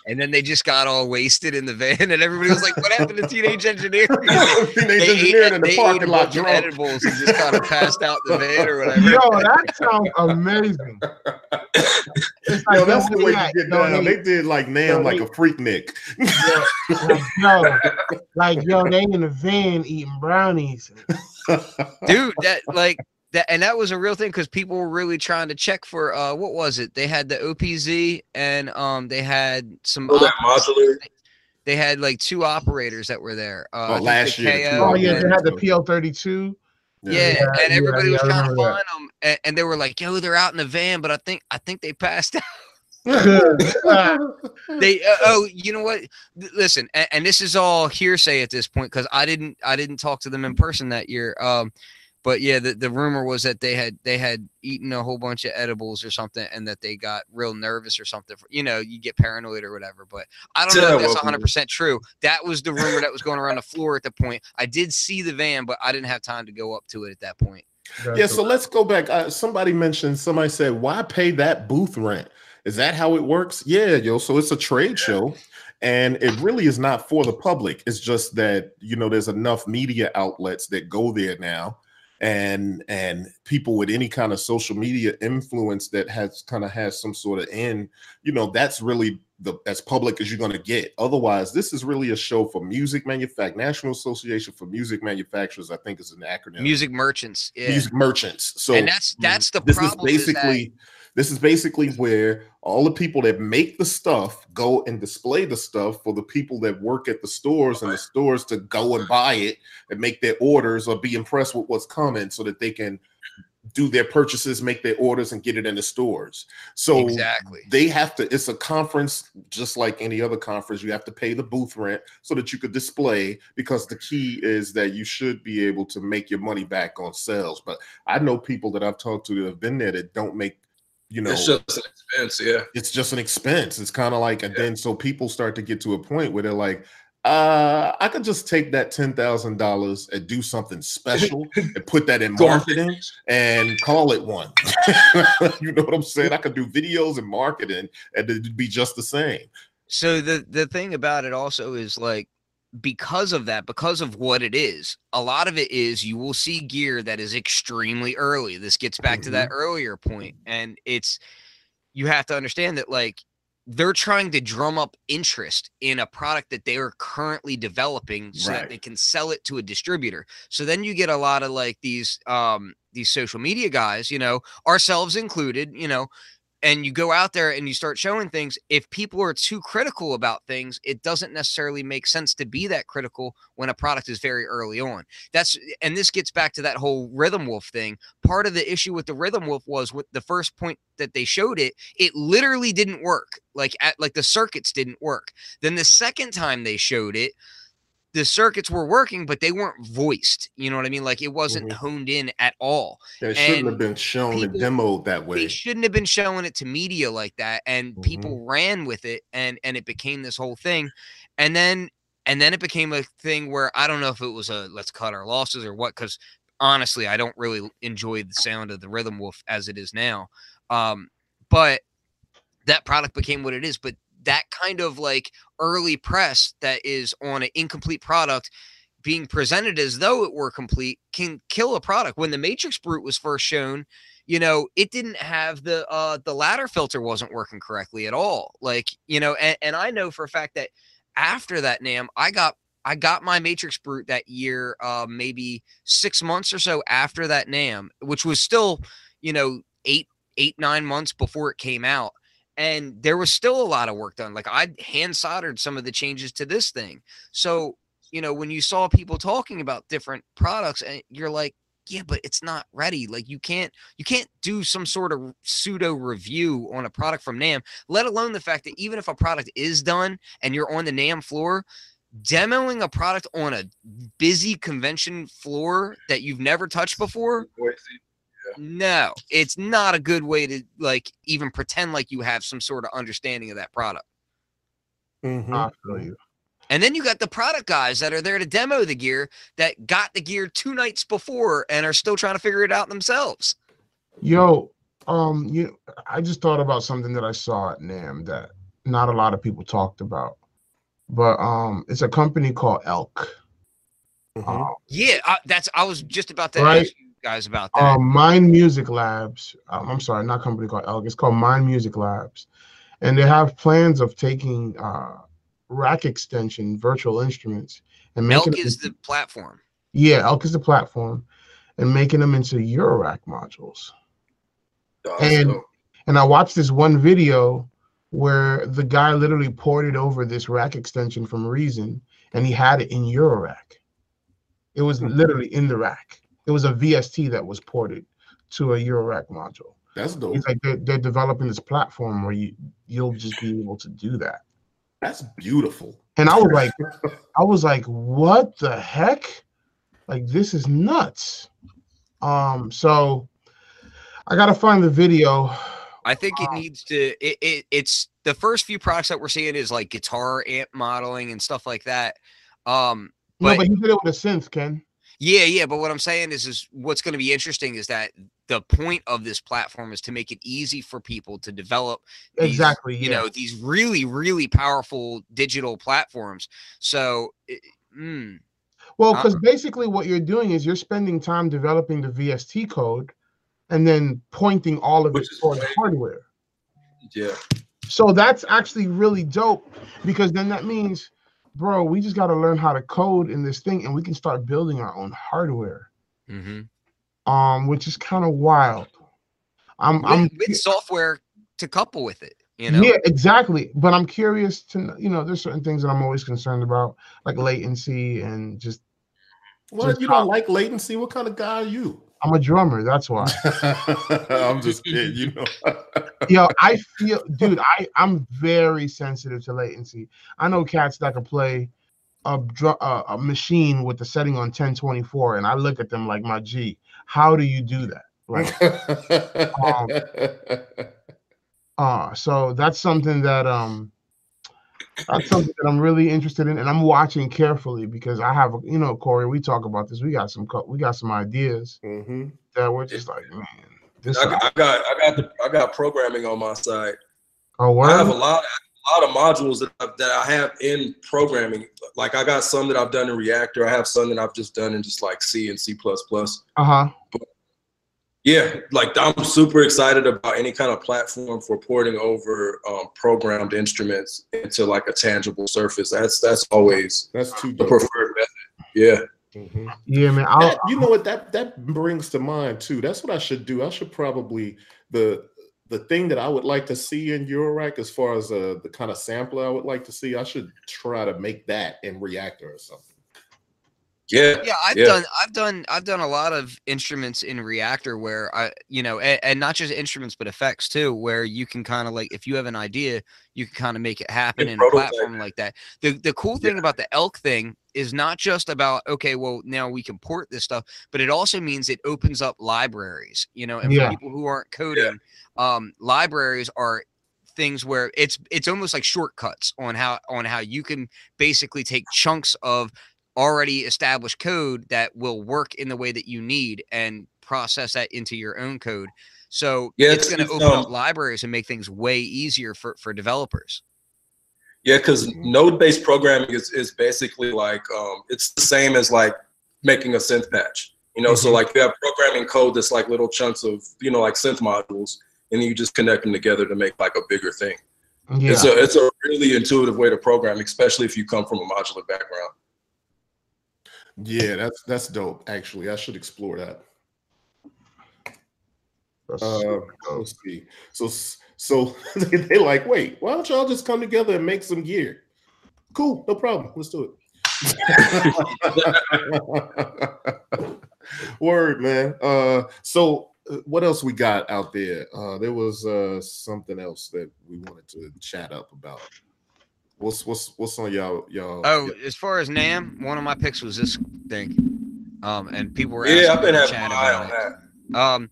and then they just got all wasted in the van, and everybody was like, "What happened to Teenage Engineering?" teenage they engineering ate, in the they ate parking a lot of drunk. edibles and just kind of passed out in the van or whatever. Yo, that sounds amazing. It's like, Yo, that's the way yeah, you get yo, down. hey, They did like NAMM, yo, like a Freaknik. like, yo, like yo, they in the van eating brownies. dude that like that and that was a real thing because people were really trying to check for uh what was it? They had the opz and um they had some Oh, that modular. they had like two operators that were there uh Oh, last the year, the KO Oh yeah, they had the PL thirty two. yeah, Yeah, and yeah, everybody was yeah, trying to remember find them and, and they were like yo they're out in the van but i think i think they passed out. They uh, oh you know what? Listen and, and this is all hearsay at this point because i didn't i didn't talk to them in person that year. Um but yeah the, the rumor was that they had they had eaten a whole bunch of edibles or something and that they got real nervous or something for, you know you get paranoid or whatever but i don't know if that's 100% true that was the rumor that was going around the floor at the point i did see the van but i didn't have time to go up to it at that point Yeah, so let's go back. Uh, somebody mentioned, somebody said, why pay that booth rent? Is that how it works? Yeah, yo. So it's a trade show. and it really is not for the public. It's just that you know there's enough media outlets that go there now, and and people with any kind of social media influence that has kind of has some sort of end. You know, that's really the as public as you're going to get. Otherwise, this is really a show for music manufacturers. National Association for Music Manufacturers, I think, is an acronym. Music merchants. Yeah. Music merchants. So and that's that's the this problem. is is that- basically this is basically where all the people that make the stuff go and display the stuff for the people that work at the stores and the stores to go and buy it and make their orders or be impressed with what's coming so that they can do their purchases, make their orders, and get it in the stores. So exactly. they have to it's a conference just like any other conference you have to pay the booth rent so that you could display because the key is that you should be able to make your money back on sales but i know people that i've talked to that have been there that don't make you know It's just an expense, yeah. it's just an expense it's kind of like and then so people start to get to a point where they're like uh i could just take that $10000 and do something special and put that in marketing and call it one. you know what I'm saying? I could do videos and marketing and it'd be just the same. So the the thing about it also is like because of that, because of what it is, a lot of it is you will see gear that is extremely early. This gets back to that earlier point, and it's you have to understand that like they're trying to drum up interest in a product that they are currently developing so that they can sell it to a distributor. So then you get a lot of like these um these social media guys, you know, ourselves included, you know, and you go out there and you start showing things if people are too critical about things it doesn't necessarily make sense to be that critical when a product is very early on. That's and this gets back to that whole rhythm wolf thing. Part of the issue with the rhythm wolf was with the first point that they showed it it literally didn't work. Like at like the circuits didn't work. Then the second time they showed it the circuits were working but they weren't voiced you know what i mean like it wasn't Mhm. honed in at all It shouldn't have been shown and people- demoed that way. they shouldn't have been showing it to media like that and Mm-hmm. people ran with it and and it became this whole thing and then and then it became a thing where i don't know if it was a let's cut our losses or what because honestly i don't really enjoy the sound of the rhythm wolf as it is now um but that product became what it is but that kind of like early press that is on an incomplete product being presented as though it were complete can kill a product. When the MatrixBrute was first shown you know it didn't have the uh the ladder filter wasn't working correctly at all. Like you know and, and i know for a fact that after that NAMM i got i got my MatrixBrute that year uh maybe six months or so after that NAMM which was still you know eight eight nine months before it came out and there was still a lot of work done like i hand soldered some of the changes to this thing. So you know when you saw people talking about different products and you're like yeah but it's not ready. Like you can't you can't do some sort of pseudo review on a product from NAMM let alone the fact that even if a product is done and you're on the NAMM floor demoing a product on a busy convention floor that you've never touched before no it's not a good way to like even pretend like you have some sort of understanding of that product Mhm. I feel you. and then you got the product guys that are there to demo the gear that got the gear two nights before and are still trying to figure it out themselves. Yo, um, you I just thought about something that I saw at NAMM that not a lot of people talked about. But um it's a company called Elk. Mhm. Uh, Yeah, I, that's. I was just about to Right. Ask you guys about that. um, Mind Music Labs. Um, I'm sorry, not company called Elk. It's called Mind Music Labs, and they have plans of taking uh, rack extension virtual instruments and making Elk is into- the platform. yeah, Elk is the platform, and making them into Eurorack modules. And and I watched this one video where the guy literally ported over this rack extension from Reason, and he had it in Eurorack. It was literally in the rack. It was a VST that was ported to a Eurorack module. That's dope. He's like they're, they're developing this platform where you you'll just be able to do that. That's beautiful. And I was like, I was like, what the heck? Like this is nuts. Um, so I gotta find the video. I think it Wow. needs to. It, it it's the first few products that we're seeing is like guitar amp modeling and stuff like that. Um, no, but but he did it with a synth, Ken. Yeah, yeah. But what I'm saying is, is what's going to be interesting is that the point of this platform is to make it easy for people to develop these, exactly. you yeah. know these really really powerful digital platforms so it- mm, Well, Uh, because basically what you're doing is you're spending time developing the VST code and then pointing all of it Which is towards great. hardware. Yeah. So that's actually really dope because then that means, bro, we just got to learn how to code in this thing and we can start building our own hardware, mhm. um, which is kind of wild. I'm, I'm with, with software to couple with it you know yeah, exactly. But I'm curious to, kn- you know, there's certain things that I'm always concerned about, like latency and just, Well, Just you don't like latency. What kind of guy are you? I'm a drummer. That's why. I'm just kidding, you know. Yo, I feel, dude, I I'm very sensitive to latency. I know cats that can play a dr- uh, a machine with the setting on 1024, and I look at them like my G. How do you do that? Like, uh, so that's something that um, that's something that I'm really interested in, and I'm watching carefully because I have, you know, Corey, we talk about this. We got some, we got some ideas Mhm. that we're just like, man, this. I, got- I got I got the I got programming on my side. oh, wow! I have a lot a lot of modules that I, that I have in programming. Like I got some that I've done in Reaktor. I have some that I've just done in just like C and C plus plus. Uh huh. Yeah, like I'm super excited about any kind of platform for porting over um, programmed instruments into like a tangible surface. That's that's always That's too the preferred method. Yeah. Mhm. Yeah, man. I'll, That- you know what that that brings to mind too. That's what I should do. I should probably the the thing that I would like to see in Eurorack as far as uh, the kind of sampler I would like to see. I should try to make that in Reaktor or something. Yeah. yeah i've Yeah. done i've done i've done a lot of instruments in Reaktor where i you know and, and not just instruments but effects too where you can kind of like if you have an idea you can kind of make it happen And in a platform like that the the cool thing about the elk thing is not just about okay well now we can port this stuff but it also means it opens up libraries you know and Yeah. for people who aren't coding um libraries are things where it's it's almost like shortcuts on how on how you can basically take chunks of already established code that will work in the way that you need and process that into your own code. So Yeah, it's it's- going to it's, open up um, libraries and make things way easier for, for developers. Yeah, because node-based programming is, is basically like um, it's the same as like making a synth patch. You know, so Mhm. like you have programming code that's like little chunks of you know like synth modules, and then you just connect them together to make like a bigger thing. yeah. It's a it's a really intuitive way to program, especially if you come from a modular background. Yeah, that's that's dope. Actually, I should explore that. Uh, let's see. So so they they like, wait, why don't y'all just come together and make some gear? Cool, no problem. Let's do it. Word, man. Uh, so uh, what else we got out there? Uh, there was uh something else that we wanted to chat up about. What's what's what's on y'all y'all? Oh, as far as NAMM, one of my picks was this thing. Um, and people were Yeah, asking I've been in having chat about on it. that. Um,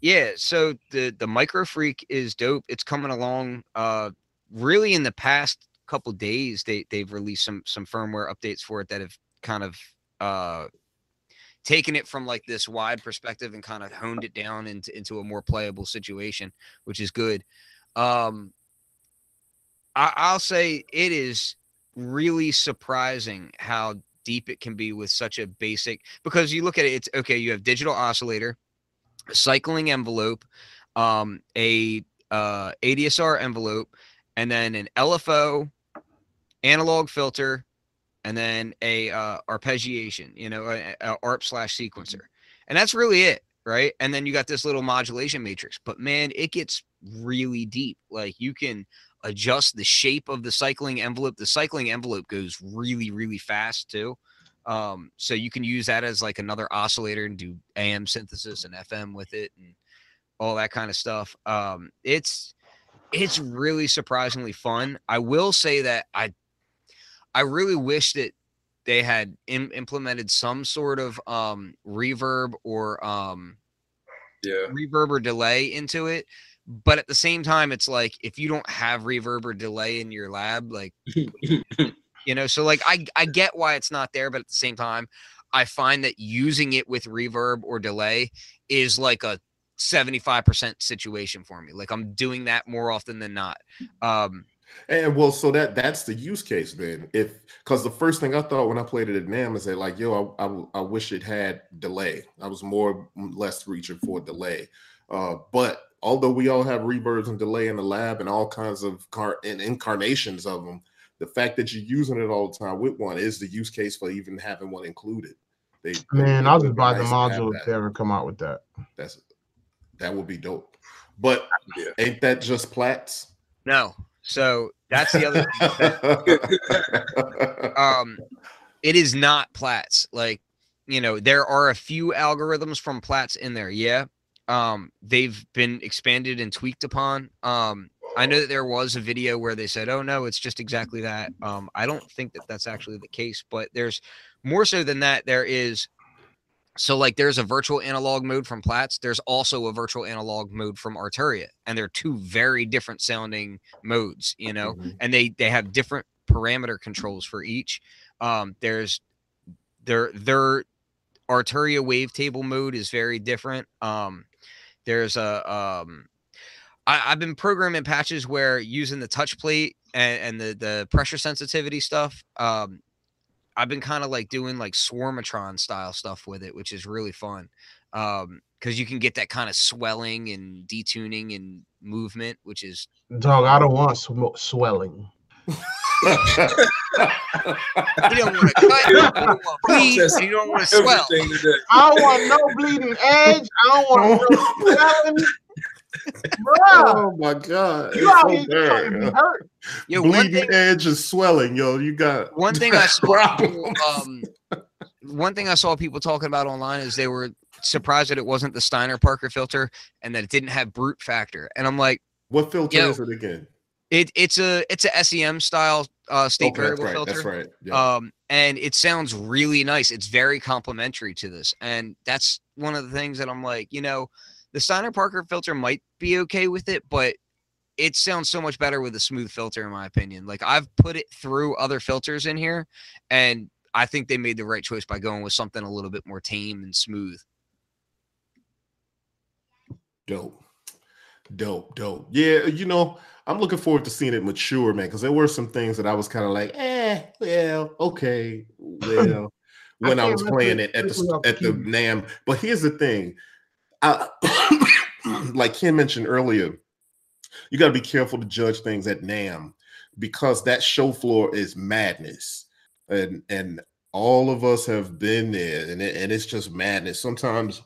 yeah. So the the MicroFreak is dope. It's coming along. Uh, really in the past couple days, they they've released some some firmware updates for it that have kind of uh taken it from like this wide perspective and kind of honed it down into into a more playable situation, which is good. Um, I, I'll say it is really surprising how deep it can be with such a basic because you look at it it's okay you have digital oscillator cycling envelope um a uh adsr envelope and then an lfo analog filter and then a uh arpeggiation you know a, a arp slash sequencer. And that's really it right? And then you got this little modulation matrix. But man it gets really deep. Like you can adjust the shape of the cycling envelope. The cycling envelope goes really, really fast too. Um, so you can use that as like another oscillator and do AM synthesis and FM with it and all that kind of stuff. Um, it's it's really surprisingly fun. I will say that I I really wish that they had Im- implemented some sort of um reverb or um Yeah. reverb or delay into it. But at the same time, it's like if you don't have reverb or delay in your lab, like you know, so like I I get why it's not there, but at the same time, I find that using it with reverb or delay is like a 75% situation for me. Like I'm doing that more often than not. Um, and well, so that that's the use case then. If because the first thing I thought when I played it at NAMM is that like, yo, I, I, I wish it had delay. I was more less reaching for delay. Uh, but although we all have reverbs and delay in the lab and all kinds of car and incarnations of them, the fact that you're using it all the time with one is the use case for even having one included. They, Man, I'll just buy nice the module if they ever come out with that. That's that would be dope. But yeah. ain't that just Plaits? No. So that's the other um it is not Plaits. Like, you know, there are a few algorithms from Plaits in there, yeah. Um, they've been expanded and tweaked upon. Um, I know that there was a video where they said, "Oh no, it's just exactly that." Um, I don't think that that's actually the case, but there's more so than that. There is so like there's a virtual analog mode from Plaits. There's also a virtual analog mode from Arturia, and they're two very different sounding modes, you know, mm-hmm. and they they have different parameter controls for each. Um, there's their their Arturia wavetable mode is very different. Um, there's a um, I, have been programming patches where using the touch plate and, and the the pressure sensitivity stuff. Um, I've been kind of like doing like Swarmatron style stuff with it, which is really fun. Um, because you can get that kind of swelling and detuning and movement, which is dog. I don't want sw- swelling. You don't want to cut. You don't want to bleed. You don't want to swell. I don't want no bleeding edge. I don't want no swelling oh my god! You it's so hurt. Yo, Bleeding thing, edge is swelling, yo. You got one thing I saw. People, um, one thing I saw people talking about online is they were surprised that it wasn't the Steiner Parker filter and that it didn't have brute factor. And I'm like, what filter yo, is it again? It it's a it's a SEM style uh, state okay, variable right, filter. That's right. Yeah. Um, and it sounds really nice. It's very complementary to this, and that's one of the things that I'm like, you know the Steiner Parker filter might be okay with it, but it sounds so much better with a smooth filter, in my opinion. Like I've put it through other filters in here, and I think they made the right choice by going with something a little bit more tame and smooth. Dope. Dope, dope. Yeah, you know, I'm looking forward to seeing it mature, man, because there were some things that I was kind of like, eh, well, okay, well, when I, I was playing it at the at the NAMM. But here's the thing: I, like Ken mentioned earlier, you got to be careful to judge things at NAMM because that show floor is madness, and and all of us have been there, and it, and it's just madness. Sometimes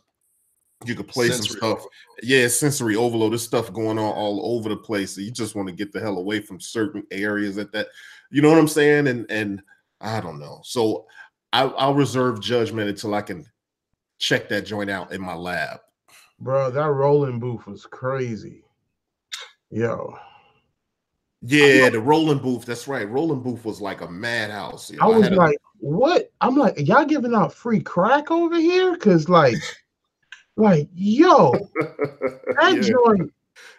you could play sensory some stuff. Yeah, sensory overload. There's stuff going on all over the place. So you just want to get the hell away from certain areas at that. You know what I'm saying? And and I don't know. So I, I'll reserve judgment until I can check that joint out in my lab. Bro, that rolling booth was crazy. Yo. Yeah, the rolling booth. That's right. Rolling booth was like a madhouse. You know, I was I like, a... what? I'm like, y'all giving out free crack over here? Cause like, like, yo, that yeah. joint.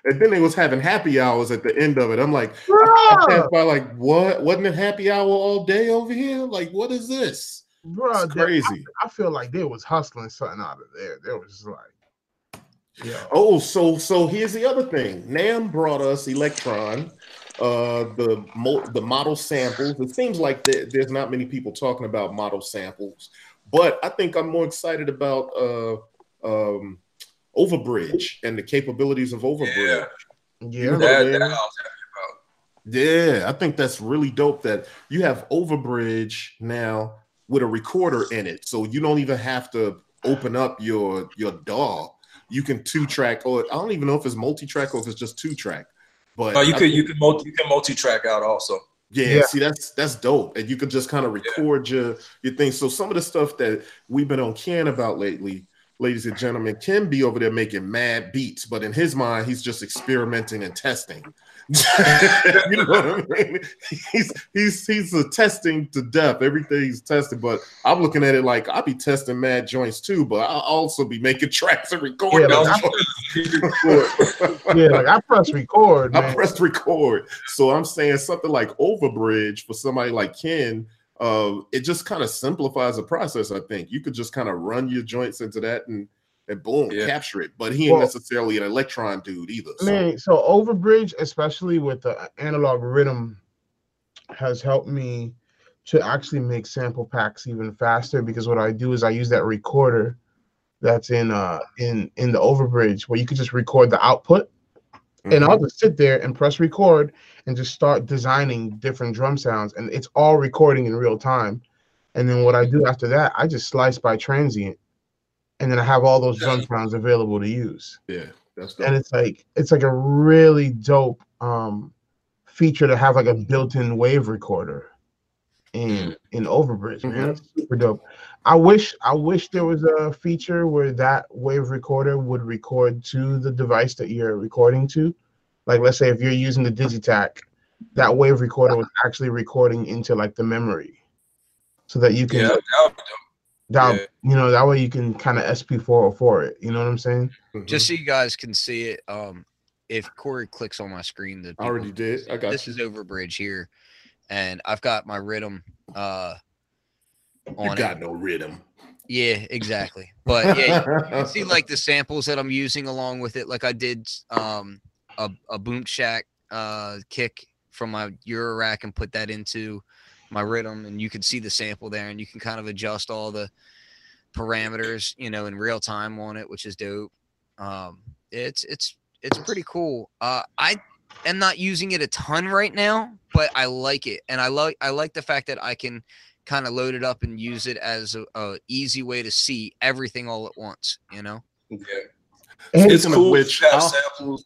And then they was having happy hours at the end of it. I'm like, by like, what? Wasn't it happy hour all day over here? Like, what is this? Bro, it's crazy. I, I, feel like they was hustling something out of there. There was like, yeah. Oh, so so here's the other thing. NAMM brought us Elektron, uh, the mo- the model samples. It seems like th- there's not many people talking about model samples, but I think I'm more excited about uh, um, Overbridge and the capabilities of Overbridge. Yeah, yeah. That, that yeah, I think that's really dope that you have Overbridge now with a recorder in it, so you don't even have to open up your your DAW you can two track, or I don't even know if it's multi track or if it's just two track. But oh, you could you can multi you can multi track out also. Yeah, yeah, see that's that's dope, and you could just kind of record yeah. your your thing. So some of the stuff that we've been on can about lately, ladies and gentlemen, can be over there making mad beats, but in his mind, he's just experimenting and testing. you know what I mean? He's he's he's a testing to death. Everything's tested, but I'm looking at it like I'll be testing mad joints too, but I'll also be making tracks and recording. Yeah, like, I, yeah, like I press record. Man. I press record. So I'm saying something like Overbridge for somebody like Ken. Uh, it just kind of simplifies the process. I think you could just kind of run your joints into that and and boom, Yeah. capture it. But he ain't Well- necessarily an Elektron dude either. So. Man, so Overbridge, especially with the analog rhythm, has helped me to actually make sample packs even faster because what I do is I use that recorder that's in uh in in the Overbridge where you can just record the output and I'll mm-hmm. just sit there and press record and just start designing different drum sounds and it's all recording in real time. And then what I do after that, I just slice by transient and then I have all those drum sounds available to use. Yeah, that's and it's like it's like a really dope um feature to have like a built-in wave recorder in mm-hmm. in overbridge man. Mm-hmm. That's super dope i wish i wish there was a feature where that wave recorder would record to the device that you're recording to like let's say if you're using the Digitakt that wave recorder was actually recording into like the memory so that you can Yeah, that would be dope. that, yeah. you know that way you can kind of sp404 it you know what i'm saying Mhm. Just so you guys can see it, um, if Corey clicks on my screen, the I already did. I got this you. is Overbridge here, and I've got my rhythm. Uh, you got it. no rhythm. Yeah, exactly. But yeah, you can see like the samples that I'm using along with it. Like I did um a, a Boom Shack uh kick from my Euro rack and put that into my rhythm and you can see the sample there and you can kind of adjust all the parameters, you know, in real time on it, which is dope. Um it's it's it's pretty cool. Uh I am not using it a ton right now, but I like it. And I like I like the fact that I can kind of load it up and use it as a, a easy way to see everything all at once, you know? Yeah. And- It's cool which, if you have samples.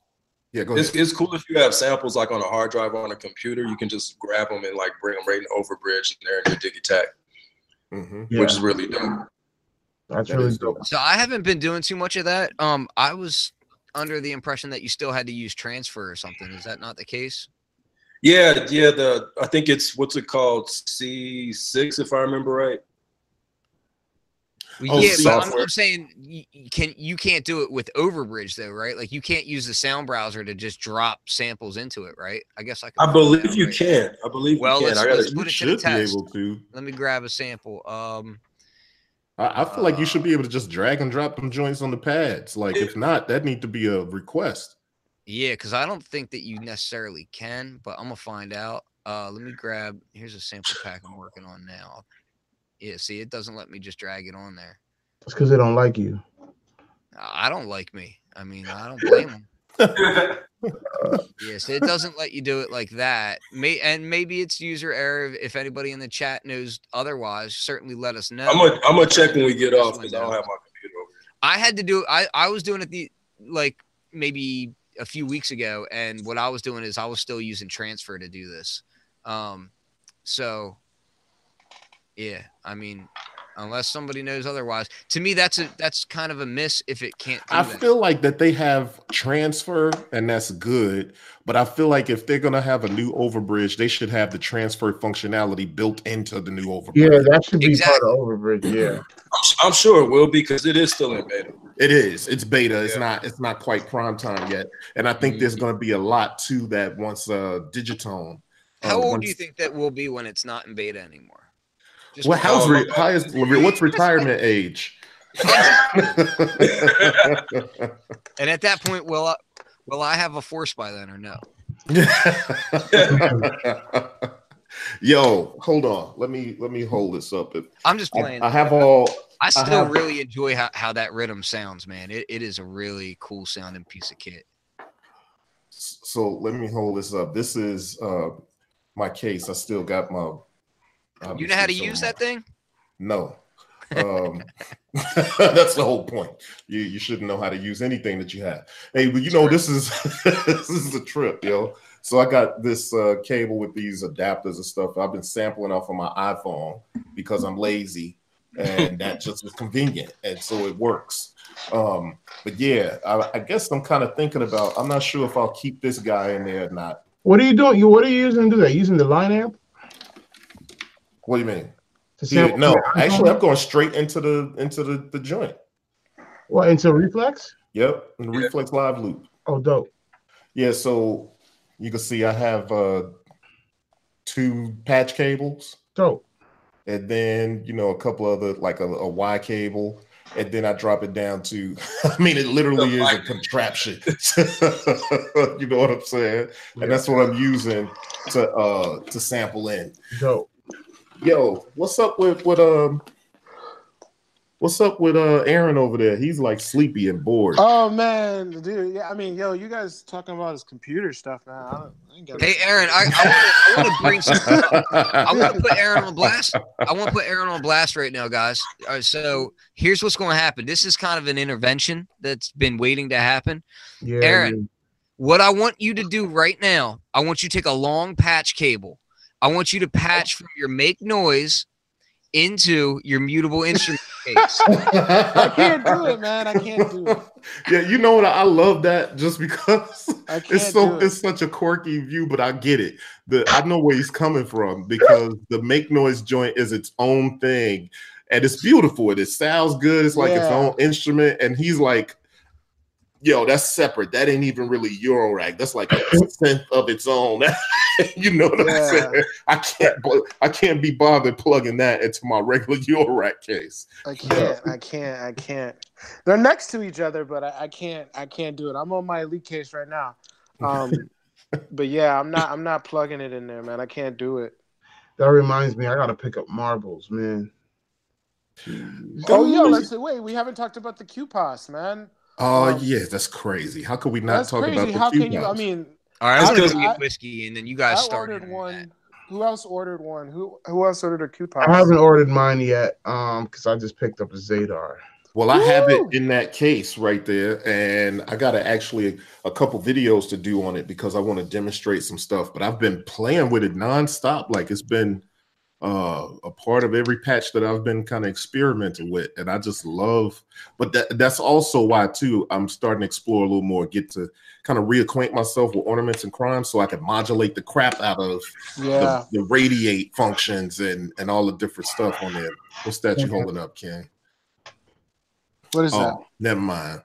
Yeah, go It's, ahead. it's cool if you have samples like on a hard drive or on a computer. You can just grab them and like bring them right in Overbridge and they're in your Digitakt, Mhm. Yeah. which is really dope. that's That really dope dope. So I haven't been doing too much of that. Um I was under the impression that you still had to use transfer or something. Is that not the case? Yeah, yeah. The I think it's what's it called C6 if I remember right. Oh, yeah, but I'm. I'm saying you, you can you can't do it with Overbridge though, right? Like you can't use the sound browser to just drop samples into it, right? I guess I can. I believe you right? can. I believe Well, you can. let's- I gotta, let's You put it to the should be test. able to. Let me grab a sample. Um, I, I feel like you should be able to just drag and drop them joints on the pads. Like, if not, that need to be a request. Yeah, because I don't think that you necessarily can, but I'm gonna find out. Uh, let me grab. Here's a sample pack I'm working on now. Yeah, see, it doesn't let me just drag it on there. it's because they don't like you I I don't like me. I mean, I don't blame them. Yes, it doesn't let you do it like that. May and maybe it's user error. If anybody in the chat knows otherwise, certainly let us know. I'm gonna I'm gonna check when we get off because I don't have my computer over here. I had to do. I I was doing it the like maybe a few weeks ago, and what I was doing is I was still using transfer to do this. Um, so yeah, I mean, unless somebody knows otherwise, to me that's a that's kind of a miss if it can't. Do I that. feel like that they have transfer, and that's good. But I feel like if they're gonna have a new overbridge, they should have the transfer functionality built into the new overbridge. yeah that should be Exactly. part of overbridge yeah I'm, s- I'm sure it will be because it is still in beta. It is. It's beta. It's Yeah. not. It's not quite prime time yet. And I think there's going to be a lot to that once uh Digitone. How uh, old once- do you think that will be when it's not in beta anymore? Just Well, how's re- my how is what's retirement age? And at that point, will I, will I have a force by then or no? Yo, hold on. Let me let me hold this up. I'm just I, playing. I have all. I still have- really enjoy how, how that rhythm sounds, man. It, it is a really cool sounding piece of kit. So let me hold this up. This is uh my case. I still got my. You know how to use some- that thing? No. Um, that's the whole point. You you shouldn't know how to use anything that you have. Hey, but you know this is this is a trip, yo. So I got this uh, cable with these adapters and stuff. I've been sampling off of my iPhone because I'm lazy, and that just was convenient, and so it works. Um, but yeah, I, I guess I'm kind of thinking about. I'm not sure if I'll keep this guy in there or not. what are you doing you what are you using to do that using the line amp What do you mean? Yeah, no, your iPhone? actually, I'm going straight into the into the the joint. what into reflex Yep, and Reflex Live Loop. oh dope Yeah, so you can see I have uh two patch cables dope and then you know a couple other like a, a Y cable and then I drop it down to. I mean, it literally is a contraption. you know what I'm saying? And that's what I'm using to uh to sample in. Yo, Yo, what's up with what um? What's up with uh Aaron over there? He's like sleepy and bored. Oh man, dude. Yeah, I mean, yo, you guys talking about his computer stuff, man. I don't, I ain't got Hey, Aaron, I, I want to bring some. I want to put Aaron on blast. I want to put Aaron on blast right now, guys. All right, so here's what's going to happen. This is kind of an intervention that's been waiting to happen. Yeah, Aaron. What I want you to do right now, I want you to take a long patch cable. I want you to patch from your make noise into your mutable instrument case. I can't do it, man. I can't do it. yeah, you know what? I love that just because it's so it. it's such a quirky view, but I get it. The I know where he's coming from because the make noise joint is its own thing, and it's beautiful. It sounds good. It's like its own instrument, and he's like, "Yo, that's separate. That ain't even really Eurorack. That's like a synth of its own." you know what Yeah. I'm saying? I can't. I can't be bothered plugging that into my regular Eurorack case. I can't. I can't. I can't. They're next to each other, but I, I can't. I can't do it. I'm on my elite case right now. Um, but yeah, I'm not. I'm not plugging it in there, man. I can't do it. That reminds me, I gotta pick up marbles, man. Oh, yo, let's wait. We haven't talked about the QPAS, man. Oh Um, yeah, that's crazy. How could we not That's talk crazy. about the How can you? I mean, All right, I'm Because gonna get whiskey, and then you guys I start. ordered that. one. Who else ordered one? Who Who else ordered a QPAS? I haven't ordered mine yet, um, because I just picked up a Zadar. Well, I have it in that case right there, and I got to actually a couple videos to do on it because I want to demonstrate some stuff. But I've been playing with it nonstop, like it's been uh, a part of every patch that I've been kind of experimenting with, and I just love. But that that's also why too I'm starting to explore a little more, get to kind of reacquaint myself with ornaments and crimes, so I can modulate the crap out of Yeah. the, the radiate functions and and all the different stuff on there. What's that you holding up, Ken? What is that? Oh, never mind.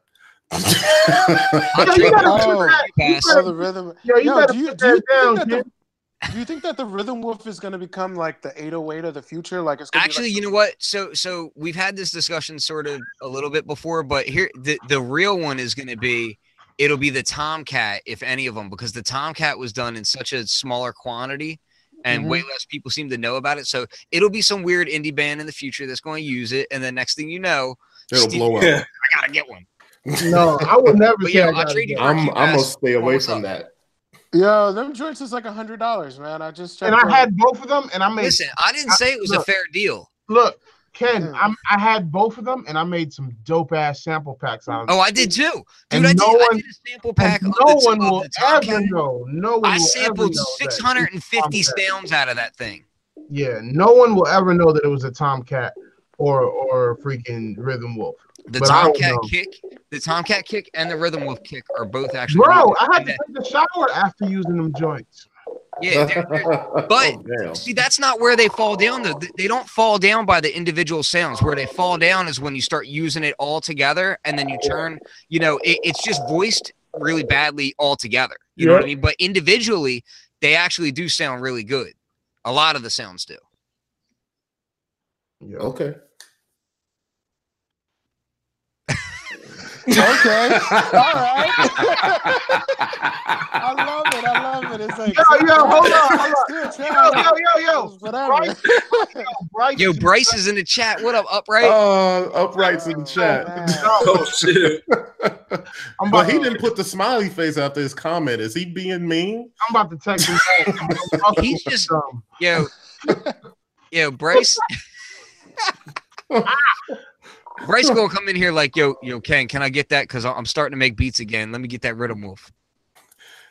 I'll Yo, you gotta one. put that- you Pass. Oh, the rhythm. Yo, you Yo, better do you put do you that down, think that kid. the, do you think that the rhythm wolf is going to become like the 808 of the future? Like it's gonna be Actually, like you know what? So so we've had this discussion sort of a little bit before, but here the the real one is going to be it'll be the Tomcat if any of them because the Tomcat was done in such a smaller quantity and way mm-hmm. less people seem to know about it. So it'll be some weird indie band in the future that's going to use it and then next thing you know, It'll Steve- blow up. I got to get one. No, I would never But say yo, I I'll gotta trade you get for it. I'm I'm gonna stay away from that. Yo, them joints is like a hundred dollars, man. I just checked And I them. had both of them, and I made Listen, I didn't say it was a fair deal. look, Ken. I'm, I had both of them, and I made some dope ass sample packs out of. Oh, I did too. Dude, And I, did, no I one- did a sample pack And no the, one will the Tomcat. ever know. No one I sampled ever know that 650 it's a Tomcat. sounds out of that thing. Yeah, no one will ever know that it was a Tomcat or or freaking Rhythm Wolf. The But Tomcat kick, the Tomcat kick, and the Rhythm Wolf kick are both actually. Bro, I had to take a shower after using them joints. yeah, they're- they're- but but- oh, see, that's not where they fall down. Though they don't fall down by the individual sounds. Where they fall down is when you start using it all together, and then you turn. You know, it, it's just voiced really badly all together. You know what I mean? But individually, they actually do sound really good. A lot of the sounds do. Yeah. okay. Okay. All right. I love it. I love it. It's like Yo, yo, hold on, hold on. Still Yo, yo, yo, yo. Whatever. Bryce, Bryce Yo, Bryce is in the chat. What up, upright? Uh, uprights in the chat. man. Oh shit. I'm but about, he to, didn't put the smiley face after his comment. Is he being mean? I'm about to text him. back. He's just- Um, Yo, yo, Bryce. Bryce gonna come in here like, yo, yo, Ken, can I get that? Because I'm starting to make beats again. Let me get that Rhythm Wolf.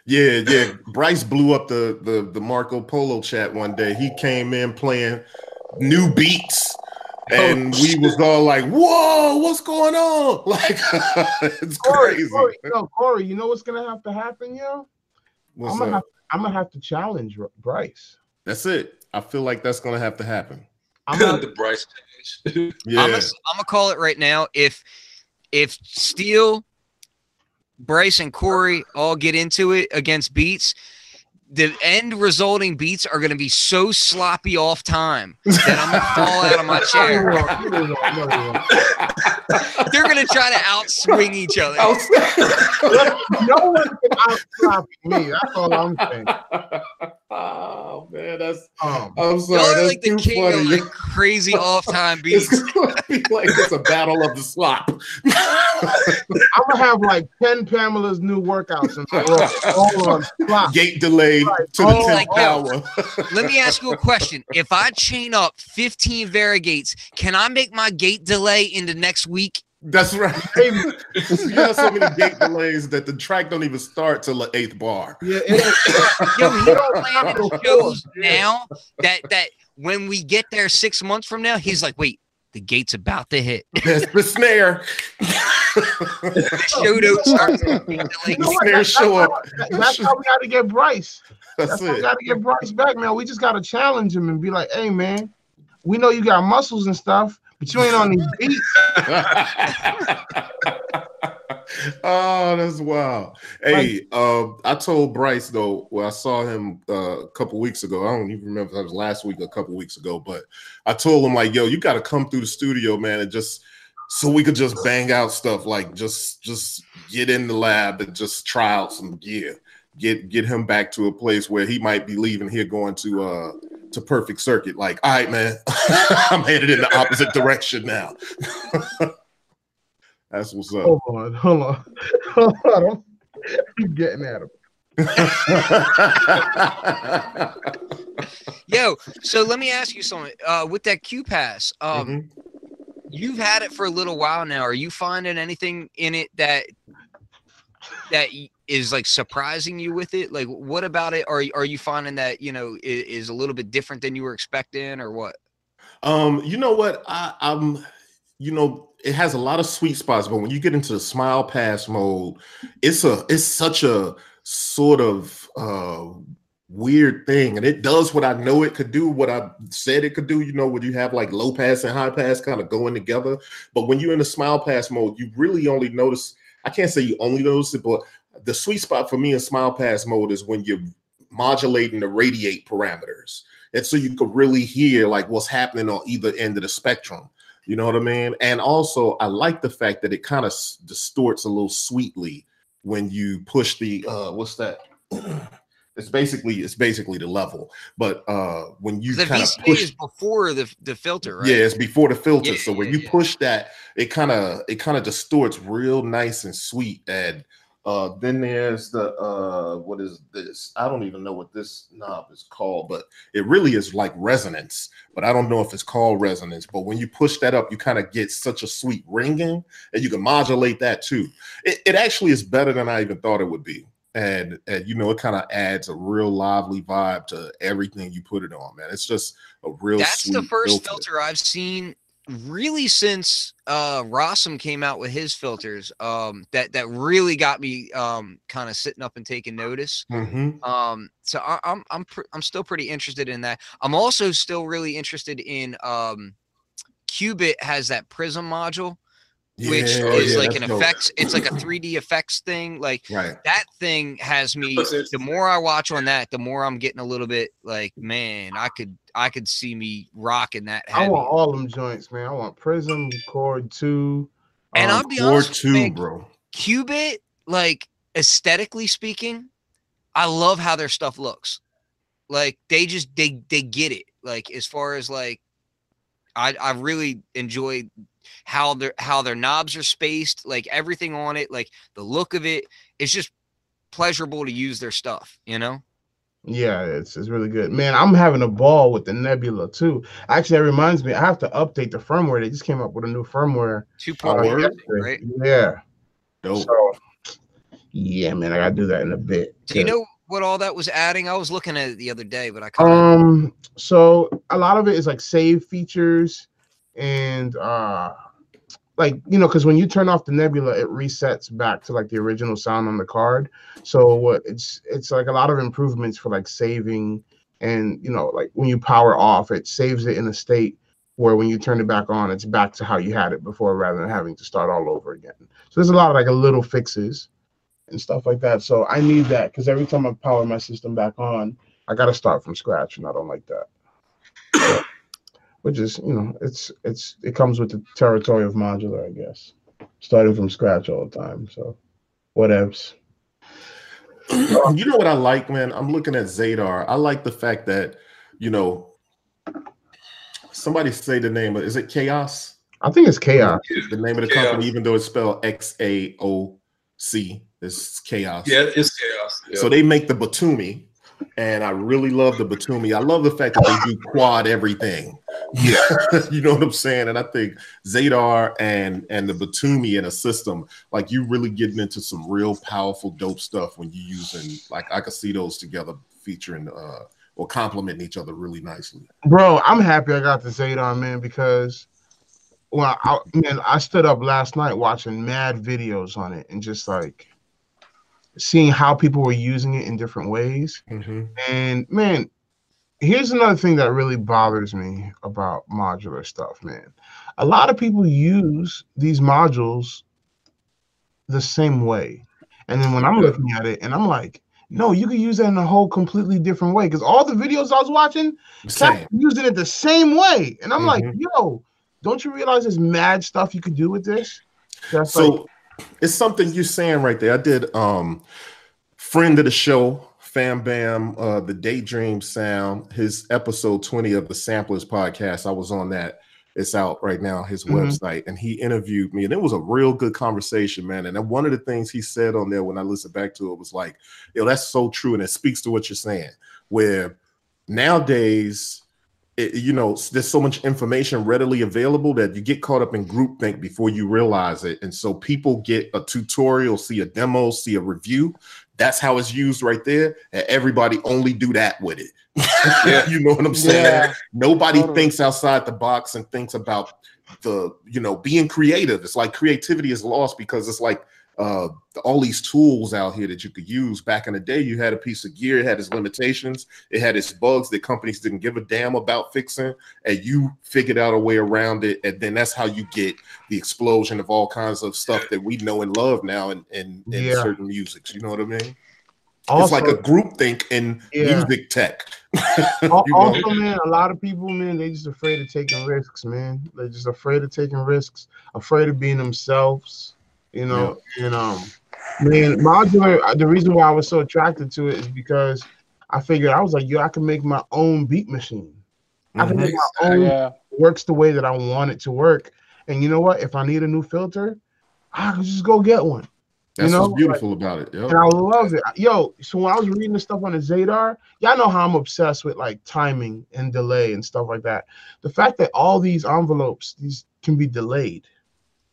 Yeah, yeah. Bryce blew up the, the the Marco Polo chat one day. He came in playing new beats, oh, and we was all like, "Whoa, what's going on?" Like, it's Corey, crazy. Corey, yo, Corey, you know what's gonna have to happen, yo? What's I'm gonna up? have, I'm gonna have to challenge Bryce. That's it. I feel like that's gonna have to happen. I'm gonna, the Bryce change. Yeah, I'm gonna, I'm gonna call it right now. If if Steele, Bryce, and Corey all get into it against beats, the end resulting beats are gonna be so sloppy off time that I'm gonna fall out of my chair. They're gonna try to outswing each other. no one can outstop me. That's all I'm saying. oh man, that's Um, I'm Y'all sorry. are That's like the king funny. of like crazy off time it's beats. gonna be like it's a battle of the slop. I'm gonna have like ten Pamela's new workouts in a row, all on slot. Gate delayed to the Oh, 10th yeah. hour. Let me ask you a question. If I chain up 15 Varigates, can I make my gate delay into next week? That's right. You have so many gate delays that the track don't even start till the eighth bar. Yeah, it, Yo, he planning shows now that that when we get there six months from now, he's like, wait, the gate's about to hit. That's the snare. The show don't start. the You know? Snare That's, show up. that's how we got to get Bryce. That's That's how we it. got to get Bryce back, man. We just got to challenge him and be like, "Hey, man, we know you got muscles and stuff, but you ain't on these beats." oh, that's wild. Hey, um, I told Bryce though. Well, I saw him uh, a couple weeks ago. I don't even remember if that was last week or a couple weeks ago, but I told him like, "Yo, you got to come through the studio, man, and just so we could just bang out stuff. Like, just just get in the lab and just try out some gear. Get get him back to a place where he might be leaving here, going to uh to Perfect Circuit. Like, all right, man, I'm headed in the opposite direction now. That's what's up. Hold on, hold on, hold on. I'm getting at him. Yo, so let me ask you something. Uh, with that QPAS, um, Mhm. you've had it for a little while now. Are you finding anything in it that that is like surprising you with it? Like, what about it? Are are you finding that you know i- is a little bit different than you were expecting, or what? Um, you know what? I, I'm, you know, it has a lot of sweet spots, but when you get into the smile pass mode, it's a, it's such a sort of uh weird thing, and it does what I know it could do, what I said it could do. You know, when you have like low pass and high pass kind of going together, but when you're in the smile pass mode, you really only notice. I can't say you only notice it, but the sweet spot for me in smile pass mode is when you're modulating the radiate parameters and so you could really hear like what's happening on either end of the spectrum you know what i mean and also i like the fact that it kind of distorts a little sweetly when you push the uh what's that it's basically it's basically the level but uh when you The kind of push is before the the filter, right? yeah, it's before the filter. Yeah, so when yeah, you yeah. push that, it kind of it kind of distorts real nice and sweet. And uh then there's the uh what is this? I don't even know what this knob is called, but it really is like resonance. But I don't know if it's called resonance. But when you push that up, you kind of get such a sweet ringing, and you can modulate that too. It, it actually is better than I even thought it would be. And, and you know, it kind of adds a real lively vibe to everything you put it on, man. It's just a real That's the first filter I've seen really since uh Rossum came out with his filters. Um that that really got me um kind of sitting up and taking notice. Mhm. Um so I, I'm I'm pr- I'm still pretty interested in that. I'm also still really interested in um Qubit has that Prism module which Yeah, is yeah, like an dope. effects it's like a 3D effects thing like Right. that thing has me the more I watch on that, the more I'm getting a little bit like, man, I could I could see me rocking that I want all them joints, man. I want Prism, Chord Two. And um, I'll be Or honest, with two, you, bro. Qubit, like aesthetically speaking, I love how their stuff looks. Like they just they they get it. Like as far as like I I really enjoy how their how their knobs are spaced, like everything on it, like the look of it. It's just pleasurable to use their stuff, you know? Yeah, it's it's really good, man. I'm having a ball with the Nebula too. Actually, that reminds me, I have to update the firmware. They just came up with a new firmware. Two point word? yesterday. right? Yeah. Dope. So, yeah, man, I gotta do that in a bit. Do you 'cause- know what all that was adding? I was looking at it the other day, but I kind of Um, so a lot of it is like save features and uh like you know, because when you turn off the nebula, it resets back to like the original sound on the card. So it's it's like a lot of improvements for like saving and you know, like when you power off, it saves it in a state where when you turn it back on, it's back to how you had it before rather than having to start all over again. So there's a lot of like a little fixes. and stuff like that. So I need that because every time I power my system back on, I got to start from scratch, and I don't like that. So, which is, you know, it's it's it comes with the territory of modular, I guess. Starting from scratch all the time. So, whatevs. Um, you know what I like, man? I'm looking at Zadar. I like the fact that, you know, somebody say the name of is it Chaos? I think it's chaos. The name of the Chaos. company, even though it's spelled X A O C, is Chaos. Yeah, it's chaos. Yeah. So they make the Batumi, and I really love the Batumi. I love the fact that they do quad everything. Yeah, you know what I'm saying. And I think Zadar and and the Batumi in a system, like you really getting into some real powerful, dope stuff when you using like I could see those together featuring uh or complementing each other really nicely. Bro, I'm happy I got the Zadar, man, because well, I, man, I stood up last night watching mad videos on it and just like seeing how people were using it in different ways. And man, here's another thing that really bothers me about modular stuff, man. A lot of people use these modules the same way. And then when I'm looking at it and I'm like, no, you could use that in a whole completely different way. Because all the videos I was watching, Same. Using it the same way. And I'm like, Mhm. yo, don't you realize there's mad stuff you could do with this? That's So like, it's something you're saying right there. I did um friend of the show, Fam Bam, uh the Daydream Sound, his episode 20 of the Samplers podcast. I was on that. It's out right now, his Mhm. website, and he interviewed me, and it was a real good conversation, man. And one of the things he said on there when I listened back to it was like, yo, that's so true, and it speaks to what you're saying. Where nowadays it, you know, there's so much information readily available that you get caught up in groupthink before you realize it. And so people get a tutorial, see a demo, see a review. That's how it's used right there. And everybody only do that with it. Yeah. you know what I'm saying? Yeah. Nobody Totally. thinks outside the box and thinks about the, you know, being creative. It's like creativity is lost because it's like uh all these tools out here that you could use back in the day you had a piece of gear it had its limitations it had its bugs that companies didn't give a damn about fixing and you figured out a way around it and then that's how you get the explosion of all kinds of stuff that we know and love now in, in, in Yeah. certain musics you know what i mean also, it's like a group think in Yeah. music tech al- you know? also, man, a lot of people, man, they just afraid of taking risks, man. They're just afraid of taking risks, afraid of being themselves, you know. And um, man, modular. uh, The reason why I was so attracted to it is because I figured I was like, yo, I can make my own beat machine. I can make my own Yeah. works the way that I want it to work. And you know what? If I need a new filter, I can just go get one. that's know, what's beautiful about it yeah And I love it. Yo, so when I was reading the stuff on the Zadar, y'all know how I'm obsessed with like timing and delay and stuff like that. The fact that all these envelopes, these can be delayed.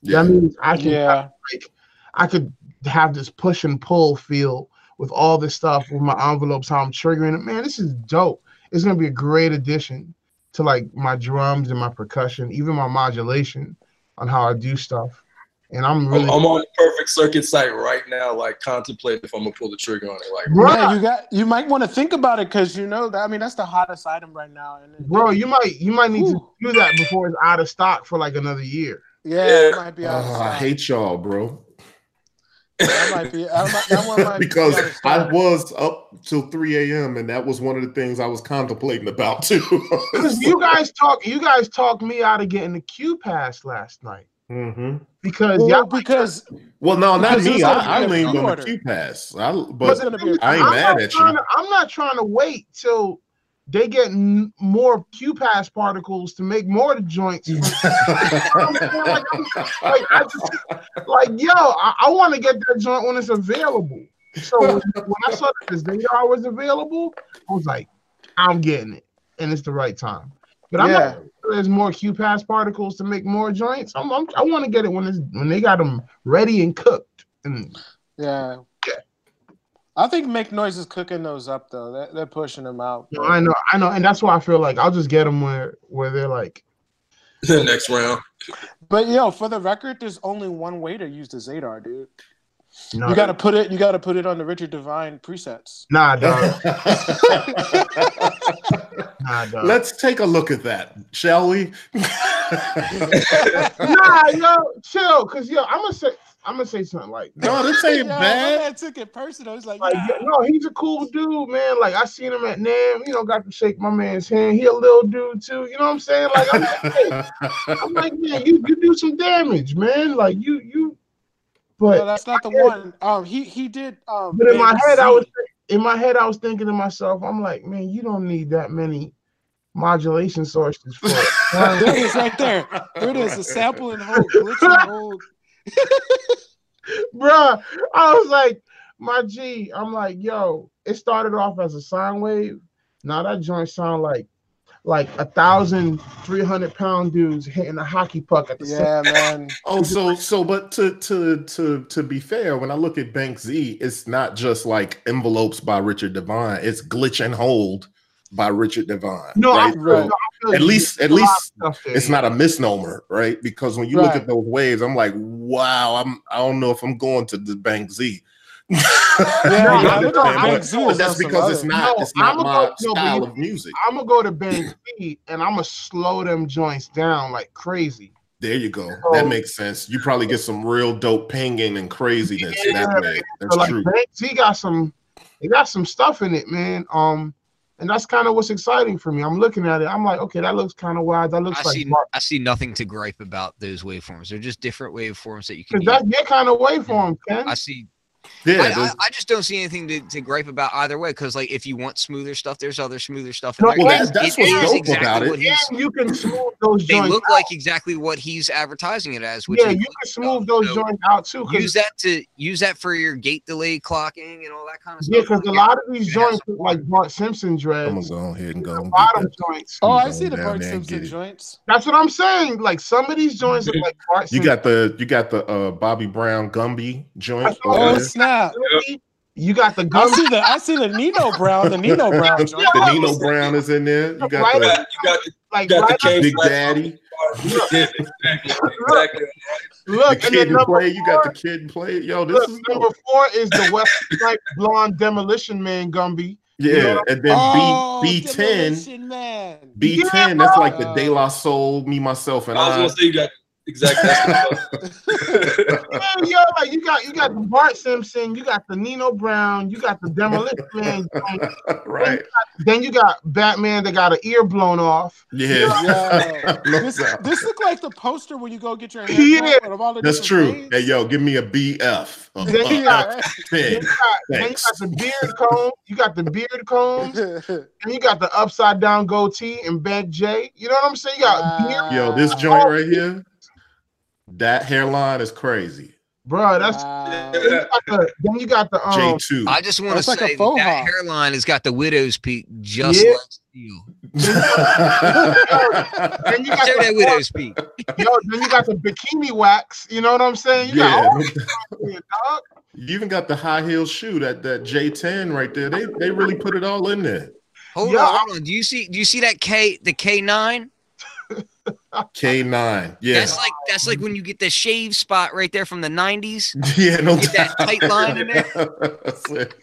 Yeah That means I can Yeah. like I could have this push and pull feel with all this stuff with my envelopes, how I'm triggering it. Man, this is dope. It's gonna be a great addition to like my drums and my percussion, even my modulation on how I do stuff. And I'm I'm, really I'm on the perfect circuit site right now, like contemplating if I'm gonna pull the trigger on it. Like, Bruh. Yeah, you got you might want to think about it because you know that I mean that's the hottest item right now. And it- bro, you might you might need to do that before it's out of stock for like another year. Yeah, Yeah. it might be out of Oh, I hate y'all, bro. that might be that might, that one might because be I was up till 3 a.m. and that was one of the things I was contemplating about too. Because you guys talk you guys talked me out of getting the QPAS last night. Mm-hmm. Because well, y'all because Well, no, not me. I, I be a leaned on the. QPAS. I, It's but gonna be a I ain't I'm mad not at you. To, I'm not trying to wait till they get n- more QPAS particles to make more the joints. like, I just, like, yo, I, I want to get that joint when it's available. So when, when I saw that this Zadar was available, I was like, I'm getting it, and it's the right time. But I'm Yeah. not. There's more QPAS particles to make more joints. I'm, I'm, I want to get it when it's when they got them ready and cooked. And yeah. I think Make Noise is cooking those up though. They're, they're pushing them out. you know, I know, I know, and that's why I feel like I'll just get them where where they're like, next round. But yo, for the record, there's only one way to use the Zadar, dude. No, You got to put it. You got to put it on the Richard Devine presets. nah, dog. Nah, dog. Let's take a look at that, shall we? nah, yo, chill, cause yo, I'm gonna say, I'm gonna say something like, no, this ain't Yo, bad. man took it personal. He's like, like, yeah. yo, no, he's a cool dude, man. Like I seen him at NAMM, you know, got to shake my man's hand. He a little dude too, you know what I'm saying? Like, I'm like, hey, I'm like, man, you you do some damage, man. Like you you, No, but that's not the Yeah. one. Um, he he did. Um, but in my head, I was in my head, I was thinking to myself, I'm like, man, you don't need that many modulation sources for it. There it is, right there. There it is. A sample and hold, glitch and hold. Bruh, I was like, my G, I'm like, yo, it started off as a sine wave. Now that joint sound like like a thousand three hundred pound dudes hitting a hockey puck at the same Yeah, man. Oh, so so, but to to to to be fair, when I look at Bank Z, it's not just like envelopes by Richard Devine. It's glitch and hold by Richard Devine. No, I right? feel, Right. no, I At least- at There's a lot of least stuff it's not a misnomer, right? Because when you look at those waves, I'm like, wow, I'm I don't know if I'm going to the Bank Z. Yeah, You yeah, understand? no, But- Bank Z but is that's because it's not No, it's not I'ma my go- no, style you- of music. I'm gonna go to Bank C and I'm gonna slow them joints down like crazy. There you go. So- That makes sense. You probably get some real dope pinging and craziness Yeah. that way. That's So like true. Bank Z got some, they got some stuff in it, man. Um, and that's kind of what's exciting for me. I'm looking at it. I'm like, okay, that looks kind of wild. That looks I like see. I see nothing to gripe about those waveforms. They're just different waveforms that you can. Cause Use. that's your kind of waveform, Ken. I see. Yeah, I, I, I just don't see anything to, to gripe about either way. Because like, if you want smoother stuff, there's other smoother stuff. in No, well, It- that- that's it what's dope exactly about it. what he's- and you can smooth those They joints. look out. like exactly what he's advertising it as. Which yeah, you can smooth those So joints out too. Use that to use that for your gate delay clocking and all that kind of stuff. yeah, because a lot of these joints look like Bart Simpson I'm gonna go ahead and go. and Bottom that. joints. Oh, I see the Bart Simpson joints. That's what I'm saying. Like some of these joints look like Bart You got the you got the uh Bobby Brown Gumby joint. Oh there. Snap! You got the I see the I see the Nino Brown, the Nino Brown joint. the Nino Brown is in there. You got Right. The got, you got the, Like you got the right K Big Flash Daddy, Yeah, exactly, exactly. the Look, and kid then and number play. You got the kid and play. Yo, this Look, is number dope. four is the West Stripe Blonde Demolition Man Gumby. Yeah, know and then Oh, B B ten B ten. That's like the bro. De La Soul, me myself and I was gonna say you got exactly. That's Man, yo, like you got you got the Bart Simpson, you got the Nino Brown, you got the Demolition Man. right. Then you got Batman that got an ear blown off. Yeah. Yo, No this, doubt. this look like the poster when you go get your hair Yeah. cut of all the That's true. veins. Hey, yo, give me a BF. Uh, Then you uh, got- F10. Then you got, then you got the beard comb, you got the beard combs, and you got the upside down goatee and Bank J. You know what I'm saying? You got beard, Yo, this joint right here, that hairline is crazy. bro. That's Wow. then you got the then you got the um. J2. I just want to That's like a say faux that, that hawk. hairline has got the widow's peak just Yeah. like steel. Then you got Show that the, widow's peak. yo, then you got the bikini wax. You know what I'm saying? You yeah. got all this shit, dog. You even got the high heel shoe, that that J10 right there. They they really put it all in there. Hold Yeah, on, hold on. Do you see? Do you see that K? The K nine? K9. Yeah. That's like that's like when you get the shave spot right there from the nineties. yeah, no Get that tight line in there.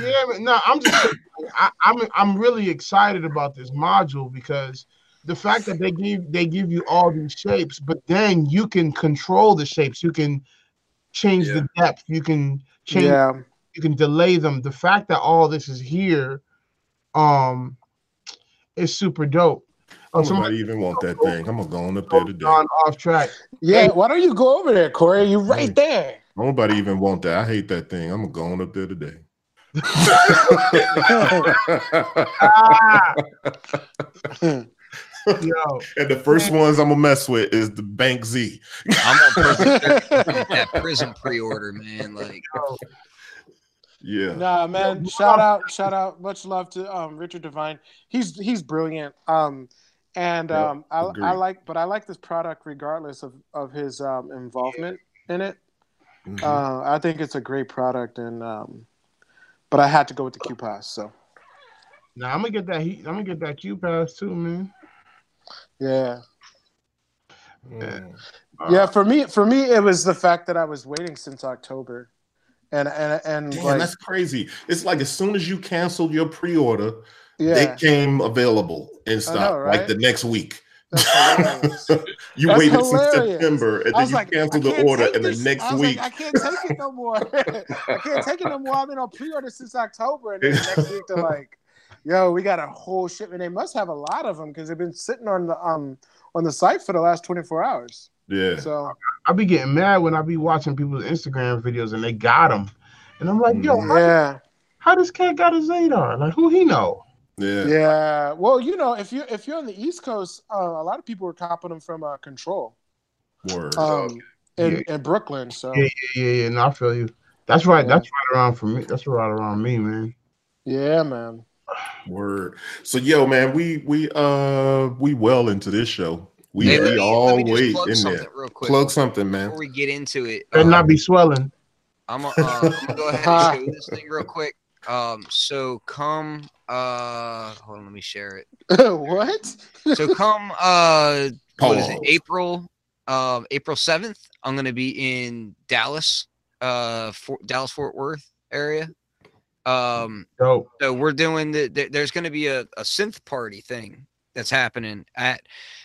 Yeah, but no, I'm just I, I'm I'm really excited about this module because the fact that they give they give you all these shapes, but then you can control the shapes. You can change the depth. You can change. Yeah. You can delay them. The fact that all this is here, um, is super dope. Oh, somebody Somebody even want that thing. I'm gonna go on up there today. gone off track. Yeah. Why don't you go over there, Corey? You right there. Nobody even want that. I hate that thing. I'm gonna go on up there today. Ah, yo, and the first ones I'm gonna mess with is the Bank Z. I'm on prison, that prison pre-order, man. Like yo. Yeah. Nah, man. Yeah, Shout out, shout out. Much love to um Richard Devine. He's he's brilliant. Um and Yep, um I, I like but I like this product regardless of, of his um involvement in it. Mhm. Uh I think it's a great product and um but I had to go with the QPAS, so Now I'm gonna get that heat. I'm gonna get that QPAS too, man. yeah. Mm. yeah, for me, for me, it was the fact that I was waiting since October, and and and Damn, like, that's crazy. It's like as soon as you canceled your pre-order, yeah, they came available in stock know, like the next week. that's you That's waited since hilarious. September and then you like, canceled the order and the next I was week. like, I can't take it no more. I can't take it no more. I've been on pre-order since October, and then next week they're like, "Yo, we got a whole shipment." They must have a lot of them because they've been sitting on the um on the site for the last 24 hours. yeah. So I'll be getting mad when I be watching people's Instagram videos and they got them, and I'm like, yo, how, how this cat got a Zadar? Like, who he know? Yeah. yeah. Well, you know, if you if you're on the East Coast, uh, a lot of people were copping them from uh, Control Word. um, in, Yeah. in Brooklyn. So Yeah, yeah, yeah, yeah. No, I feel you. That's right. That's right around for me. That's right around me, man. yeah, man. Word. So yo, man, we we uh we well into this show. We, Hey, we me- all let me just wait in there. real quick Plug something, man. before we get into it. and um, not be swelling. I'm gonna, uh, I'm gonna go ahead and show this thing real quick. Um, so come, uh, hold on, let me share it. what? So come, uh, what is it? April, um, April seventh. I'm gonna be in Dallas, uh, for, Dallas Fort Worth area. Um, Dope. so we're doing the, the there's going to be a, a synth party thing that's happening at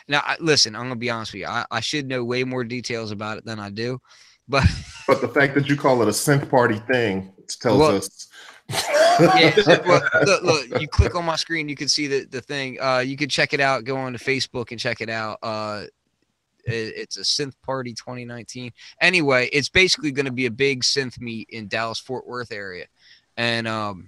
now I, listen i'm going to be honest with you I, I should know way more details about it than i do but But the fact that you call it a synth party thing tells Well, us yeah well, look, look you click on my screen you can see the, the thing. Uh you can check it out go on to facebook and check it out. Uh it- it's a synth party 2019 anyway it's basically going to be a big synth meet in dallas fort worth area. And um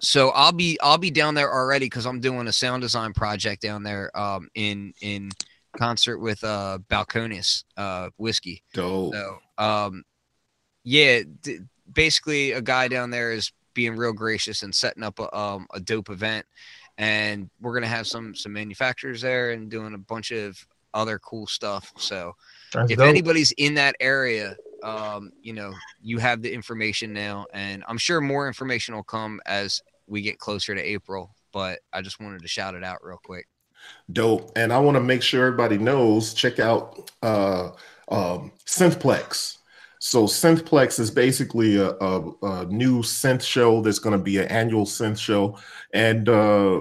so i'll be i'll be down there already because i'm doing a sound design project down there um in in concert with uh Balcones uh whiskey. Dope. so um yeah d- basically a guy down there is being real gracious and setting up a, um, a dope event and we're gonna have some some manufacturers there and doing a bunch of other cool stuff so That's if dope. anybody's in that area um you know you have the information now and i'm sure more information will come as we get closer to april but i just wanted to shout it out real quick Dope. And I want to make sure everybody knows, check out uh um Synthplex. So Synthplex is basically a, a, a new synth show that's going to be an annual synth show. And uh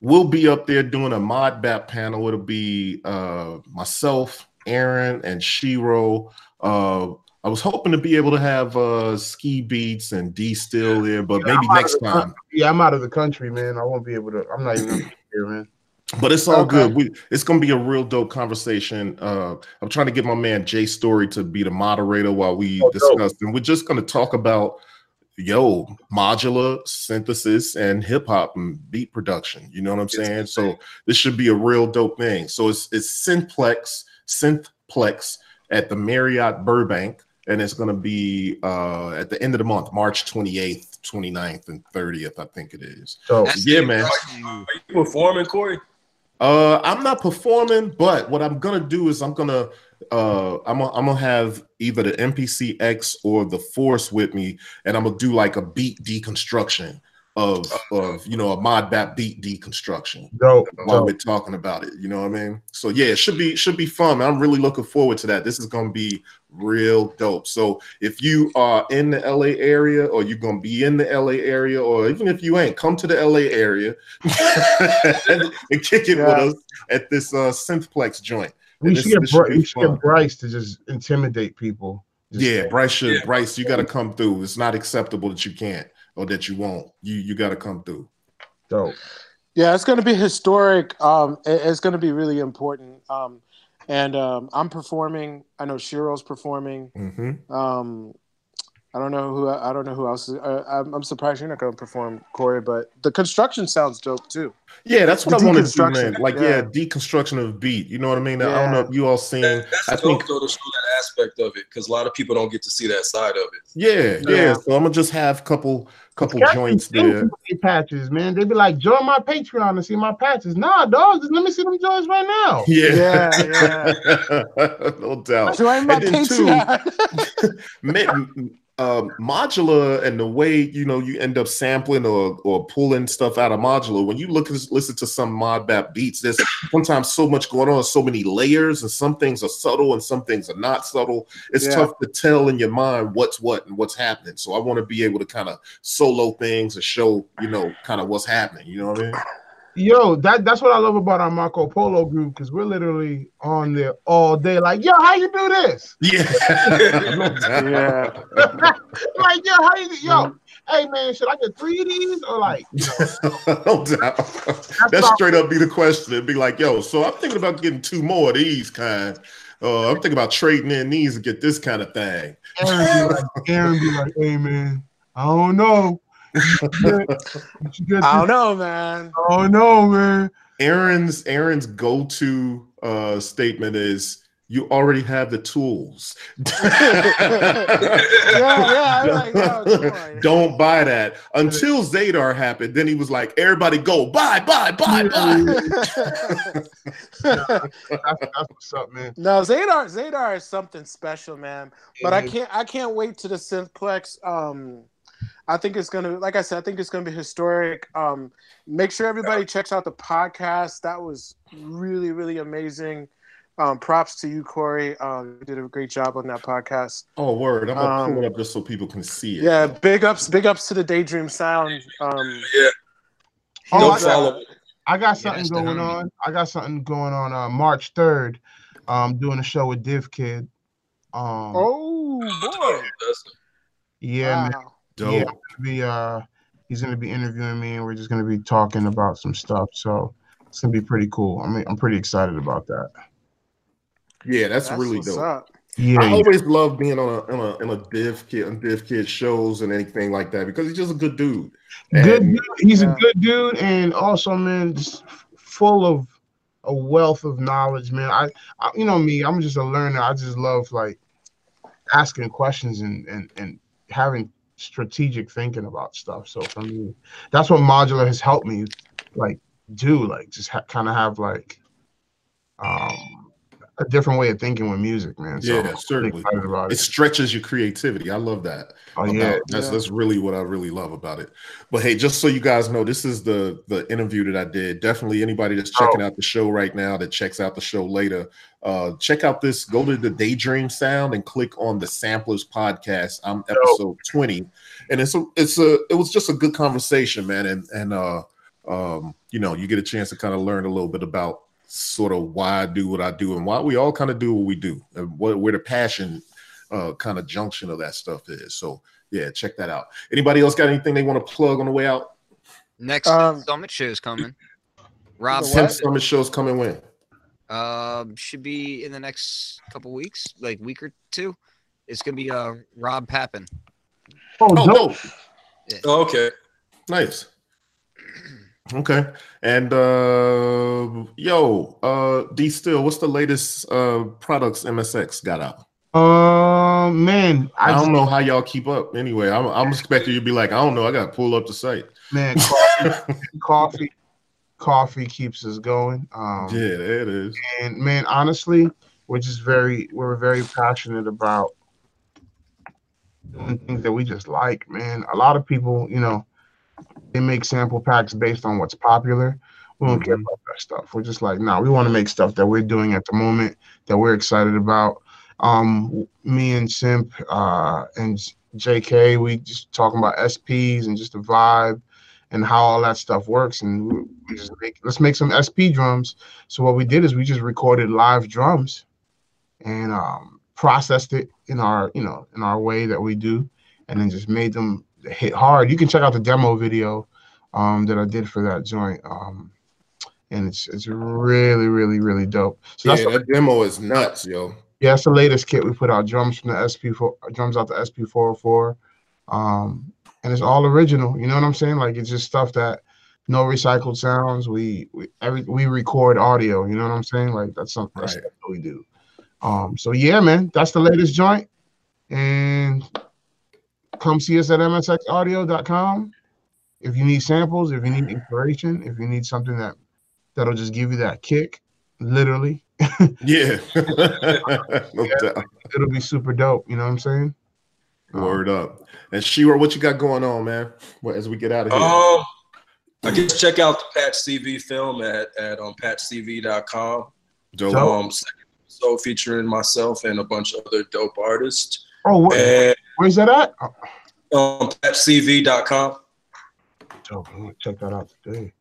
we'll be up there doing a mod bap panel. It'll be uh myself, Aaron, and Shiro. Uh I was hoping to be able to have uh ski beats and D still there, but Yeah, maybe next the time. Yeah, I'm out of the country, man. I won't be able to. I'm not even here, man. But it's all Okay. good. We it's gonna be a real dope conversation. Uh, I'm trying to get my man Jay Story to be the moderator while we Oh, dope. discuss, and we're just gonna talk about yo modular synthesis and hip hop and beat production. You know what I'm saying? So this should be a real dope thing. So it's it's Synthplex, Synthplex at the Marriott Burbank, and it's gonna be uh at the end of the month, March 28th, 29th, and 30th, I think it is. So That's yeah, man. Are you performing, Corey? Uh, I'm not performing, but what I'm gonna do is I'm gonna uh I'm gonna, I'm gonna have either the MPC X or the Force with me, and I'm gonna do like a beat deconstruction of of you know a mod bap beat deconstruction dope. while dope. we're talking about it. You know what I mean? So yeah, it should be should be fun. I'm really looking forward to that. This is gonna be real dope. So if you are in the LA area, or you're gonna be in the LA area, or even if you ain't, come to the LA area and, and kick it Yeah. with us at this uh Synthplex joint. We And should, this- get this should we should get Bryce to just intimidate people. Just Yeah, say, Bryce should. Yeah. Bryce, you got to come through. It's not acceptable that you can't or that you won't. You you got to come through. dope. Yeah, it's going to be historic. Um, it- it's going to be really important. Um, and um, I'm performing. I know Shiro's performing. hmm Um, I don't know who. I don't know who else. Is, uh, I'm, I'm surprised you're not going to perform, Corey. But the construction sounds dope too. Yeah, that's what The I want to do, man. Like, yeah. yeah. deconstruction of beat. You know what I mean? I don't know if you all seen. That, that's I dope think- though to show that aspect of it because a lot of people don't get to see that side of it. Yeah, yeah. Yeah. So I'm gonna just have couple couple Cats joints be there. patches, man. They'd be like, join my Patreon and see my patches. Nah, dog, just let me see them joints right now. Yeah, Yeah, no doubt. Join my And Patreon. may- um, modular and the way you know you end up sampling or or pulling stuff out of modular when you look listen to some mod bap beats there's sometimes so much going on so many layers and some things are subtle and some things are not subtle. It's Yeah. tough to tell in your mind what's what and what's happening. So i want to be able to kind of solo things and show you know kind of what's happening you know what i mean Yo, that that's what I love about our Marco Polo group because we're literally on there all day. Like, yo, how you do this? yeah Yeah. like, yo, how you do? Yo, hey man, should I get three of these or like? You know, no doubt. That all- straight up be the question. It'd be like, yo, so I'm thinking about getting two more of these kind. Uh, I'm thinking about trading in these to get this kind of thing. Aaron be like, Aaron be like, hey man, I don't know. You should get- you should get I don't know, man. I don't man. Aaron's Aaron's go-to uh, statement is you already have the tools. yeah, I'm like, yo, come on. Don't buy that. Until Zadar happened, then he was like, everybody go, buy, buy, buy, buy. That's, that's what's up, man. no, Zadar, Zadar is something special, man. But I can't, I can't wait to the Synthplex. Um, I think it's gonna, like I said, I think it's gonna be historic. Um, make sure everybody checks out the podcast. That was really, really amazing. Um, props to you, Corey. Um, you did a great job on that podcast. Oh, word. I'm gonna Um, pull it up just so people can see it. Yeah, big ups, big ups to the Daydream Sound. Um, Yeah. Oh, Don't I got- follow. I got something that's going on. I got something going on uh March 3rd. Um doing a show with DivKid. Um oh boy! That's- yeah, man. Wow. Dope. Yeah. Be uh he's gonna be interviewing me and we're just gonna be talking about some stuff. So it's gonna be pretty cool. I mean I'm pretty excited about that. Yeah, that's, really what's dope. up. Yeah, I yeah. always love being on a in a in a DivKid on DivKid shows and anything like that because he's just a good dude. good dude. He's Yeah. a good dude and also man just full of a wealth of knowledge, man. I, I you know me, I'm just a learner. I just love like asking questions and and and having strategic thinking about stuff. So for me, that's what modular has helped me like do like just ha- kind of have like um a different way of thinking with music, man. So Yeah, certainly. It it. stretches your creativity. I love that. Oh yeah, it. That's Yeah. that's really what I really love about it. But hey, just so you guys know, this is the the interview that I did. Definitely anybody that's checking Oh. out the show right now that checks out the show later, uh check out this, go to the Daydream Sound and click on the Samplers podcast. I'm episode 20. And it's a it's a it was just a good conversation, man. And and uh um you know, you get a chance to kind of learn a little bit about sort of why I do what I do and why we all kind of do what we do and what where the passion uh kind of junction of that stuff is. So yeah, check that out. Anybody else got anything they want to plug on the way out? Next Um, summit show's coming. Rob The Temp what? Summit shows coming when? um should be in the next couple weeks, like week or two. It's gonna be uh Rob Papen. oh, Oh, dope. dope. Oh, okay. Nice. Okay. And uh yo, uh D Still, what's the latest uh products MSX got out? Um, man, I, I, don't know how y'all keep up. Anyway, I'm I'm expecting you to be like, I don't know, I gotta pull up the site. man, coffee, coffee, coffee keeps us going. Um, yeah, there it is. and man, honestly, we're just very, we're very passionate about doing things that we just like, man. A lot of people, you know, they make sample packs based on what's popular. We don't care about that stuff. We're just like, no, we want to make stuff that we're doing at the moment that we're excited about. Um, me and Simp uh, and JK, we just talking about SPs and just the vibe and how all that stuff works. And we, we just make let's make some SP drums. So what we did is we just recorded live drums and um, processed it in our you know in our way that we do, and then just made them hit hard. You can check out the demo video um, that I did for that joint. Um, and it's it's really really really dope. So Yeah, that's the, demo is nuts, yo. yeah, that's the latest kit we put out. Drums from the SP4, drums out the SP404, um, and it's all original. You know what I'm saying? Like it's just stuff that no recycled sounds. We we every we record audio. You know what I'm saying? Like that's something that's Right. stuff that we do. Um, so yeah, man, that's the latest joint, and come see us at msxaudio.com. If you need samples, if you need inspiration, if you need something that that'll just give you that kick, literally, Yeah. no doubt. it'll be super dope. You know what I'm saying? Word up. And Shiro, what you got going on, man? Well, as we get out of here. Um, I guess check out the Patch CV film at at um, patchcv.com. Dope. Um, second episode featuring myself and a bunch of other dope artists. Oh, wh- And where's that at? Oh, um, patchcv.com. dope. I'm gonna check that out today.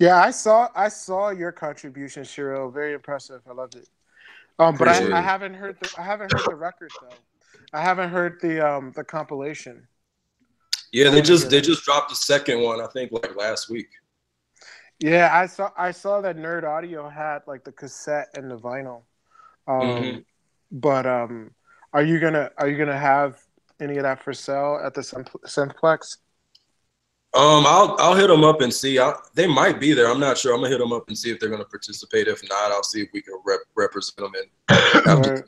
Yeah, I saw I saw your contribution, Shiro. Very impressive. I loved it. Um, but I, I haven't heard the I haven't heard the record though. I haven't heard the um the compilation. Yeah, they Oh, just they just dropped the second one. I think like last week. Yeah, I saw I saw that Nerd Audio had like the cassette and the vinyl. Um, Mhm. But um, are you gonna are you gonna have any of that for sale at the Synth- Synthplex? Um, I'll I'll hit them up and see. I, they might be there. I'm not sure. I'm gonna hit them up and see if they're gonna participate. If not, I'll see if we can rep, represent them. And Or-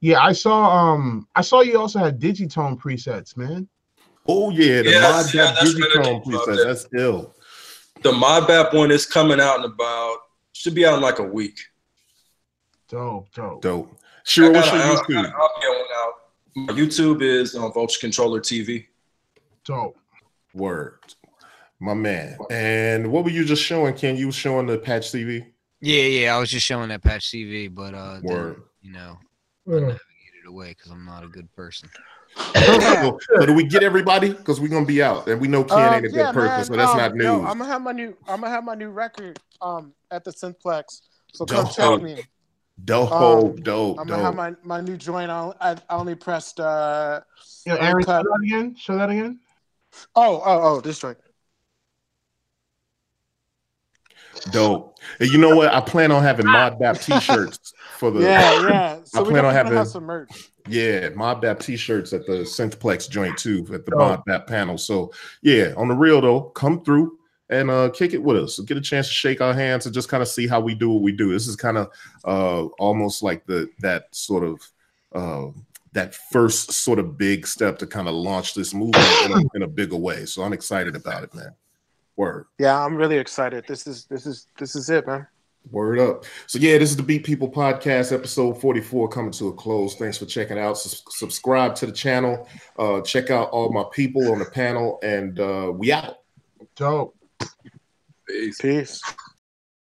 Yeah, I saw. Um, I saw you also had Digitone presets, man. Oh yeah, the Yeah, mod yeah, that that's better Digitone than- preset. That's ill. the ModBap one is coming out in about should be out in like a week. Dope, dope. Dope. Shiro, I what's your I'll- YouTube? I'll get one out. My YouTube is on Vulture Controller TV. Dope. Word. My man. And what were you just showing, Ken? You was showing the patch CV? Yeah, yeah. I was just showing that patch CV, but uh, then, Word. you know, I navigated away because I'm not a good person. so, so do we get everybody? Because we're gonna be out, and we know Ken Uh, ain't a good yeah, person, man, so that's um, not news. yo, I'm gonna have my new I'm gonna have my new record um at the Synthplex. So come check me. Dope, um, dope, I'm gonna have my, my new joint. I, I I only pressed uh Yo, Aaron, show that again. Show that again. Oh oh oh this joint. Dope. And you know what? I plan on having Mod Bap t-shirts for the Yeah yeah. So I we plan on definitely having- have some merch. Yeah, Mod Bap t-shirts at the Synthplex joint too, at the Dope. Mod Bap panel. So yeah, on the real though, come through and uh kick it with us. Get a chance to shake our hands and just kind of see how we do what we do. This is kind of uh almost like the that sort of uh that first sort of big step to kind of launch this movement in a, in a bigger way. So I'm excited about it, man. Word. Yeah, I'm really excited. This is this is this is it, man. Word up. So yeah, this is the Beat People Podcast, episode 44 coming to a close. Thanks for checking out. Sus- subscribe to the channel. Uh check out all my people on the panel and uh we out. Dope. Peace. Peace.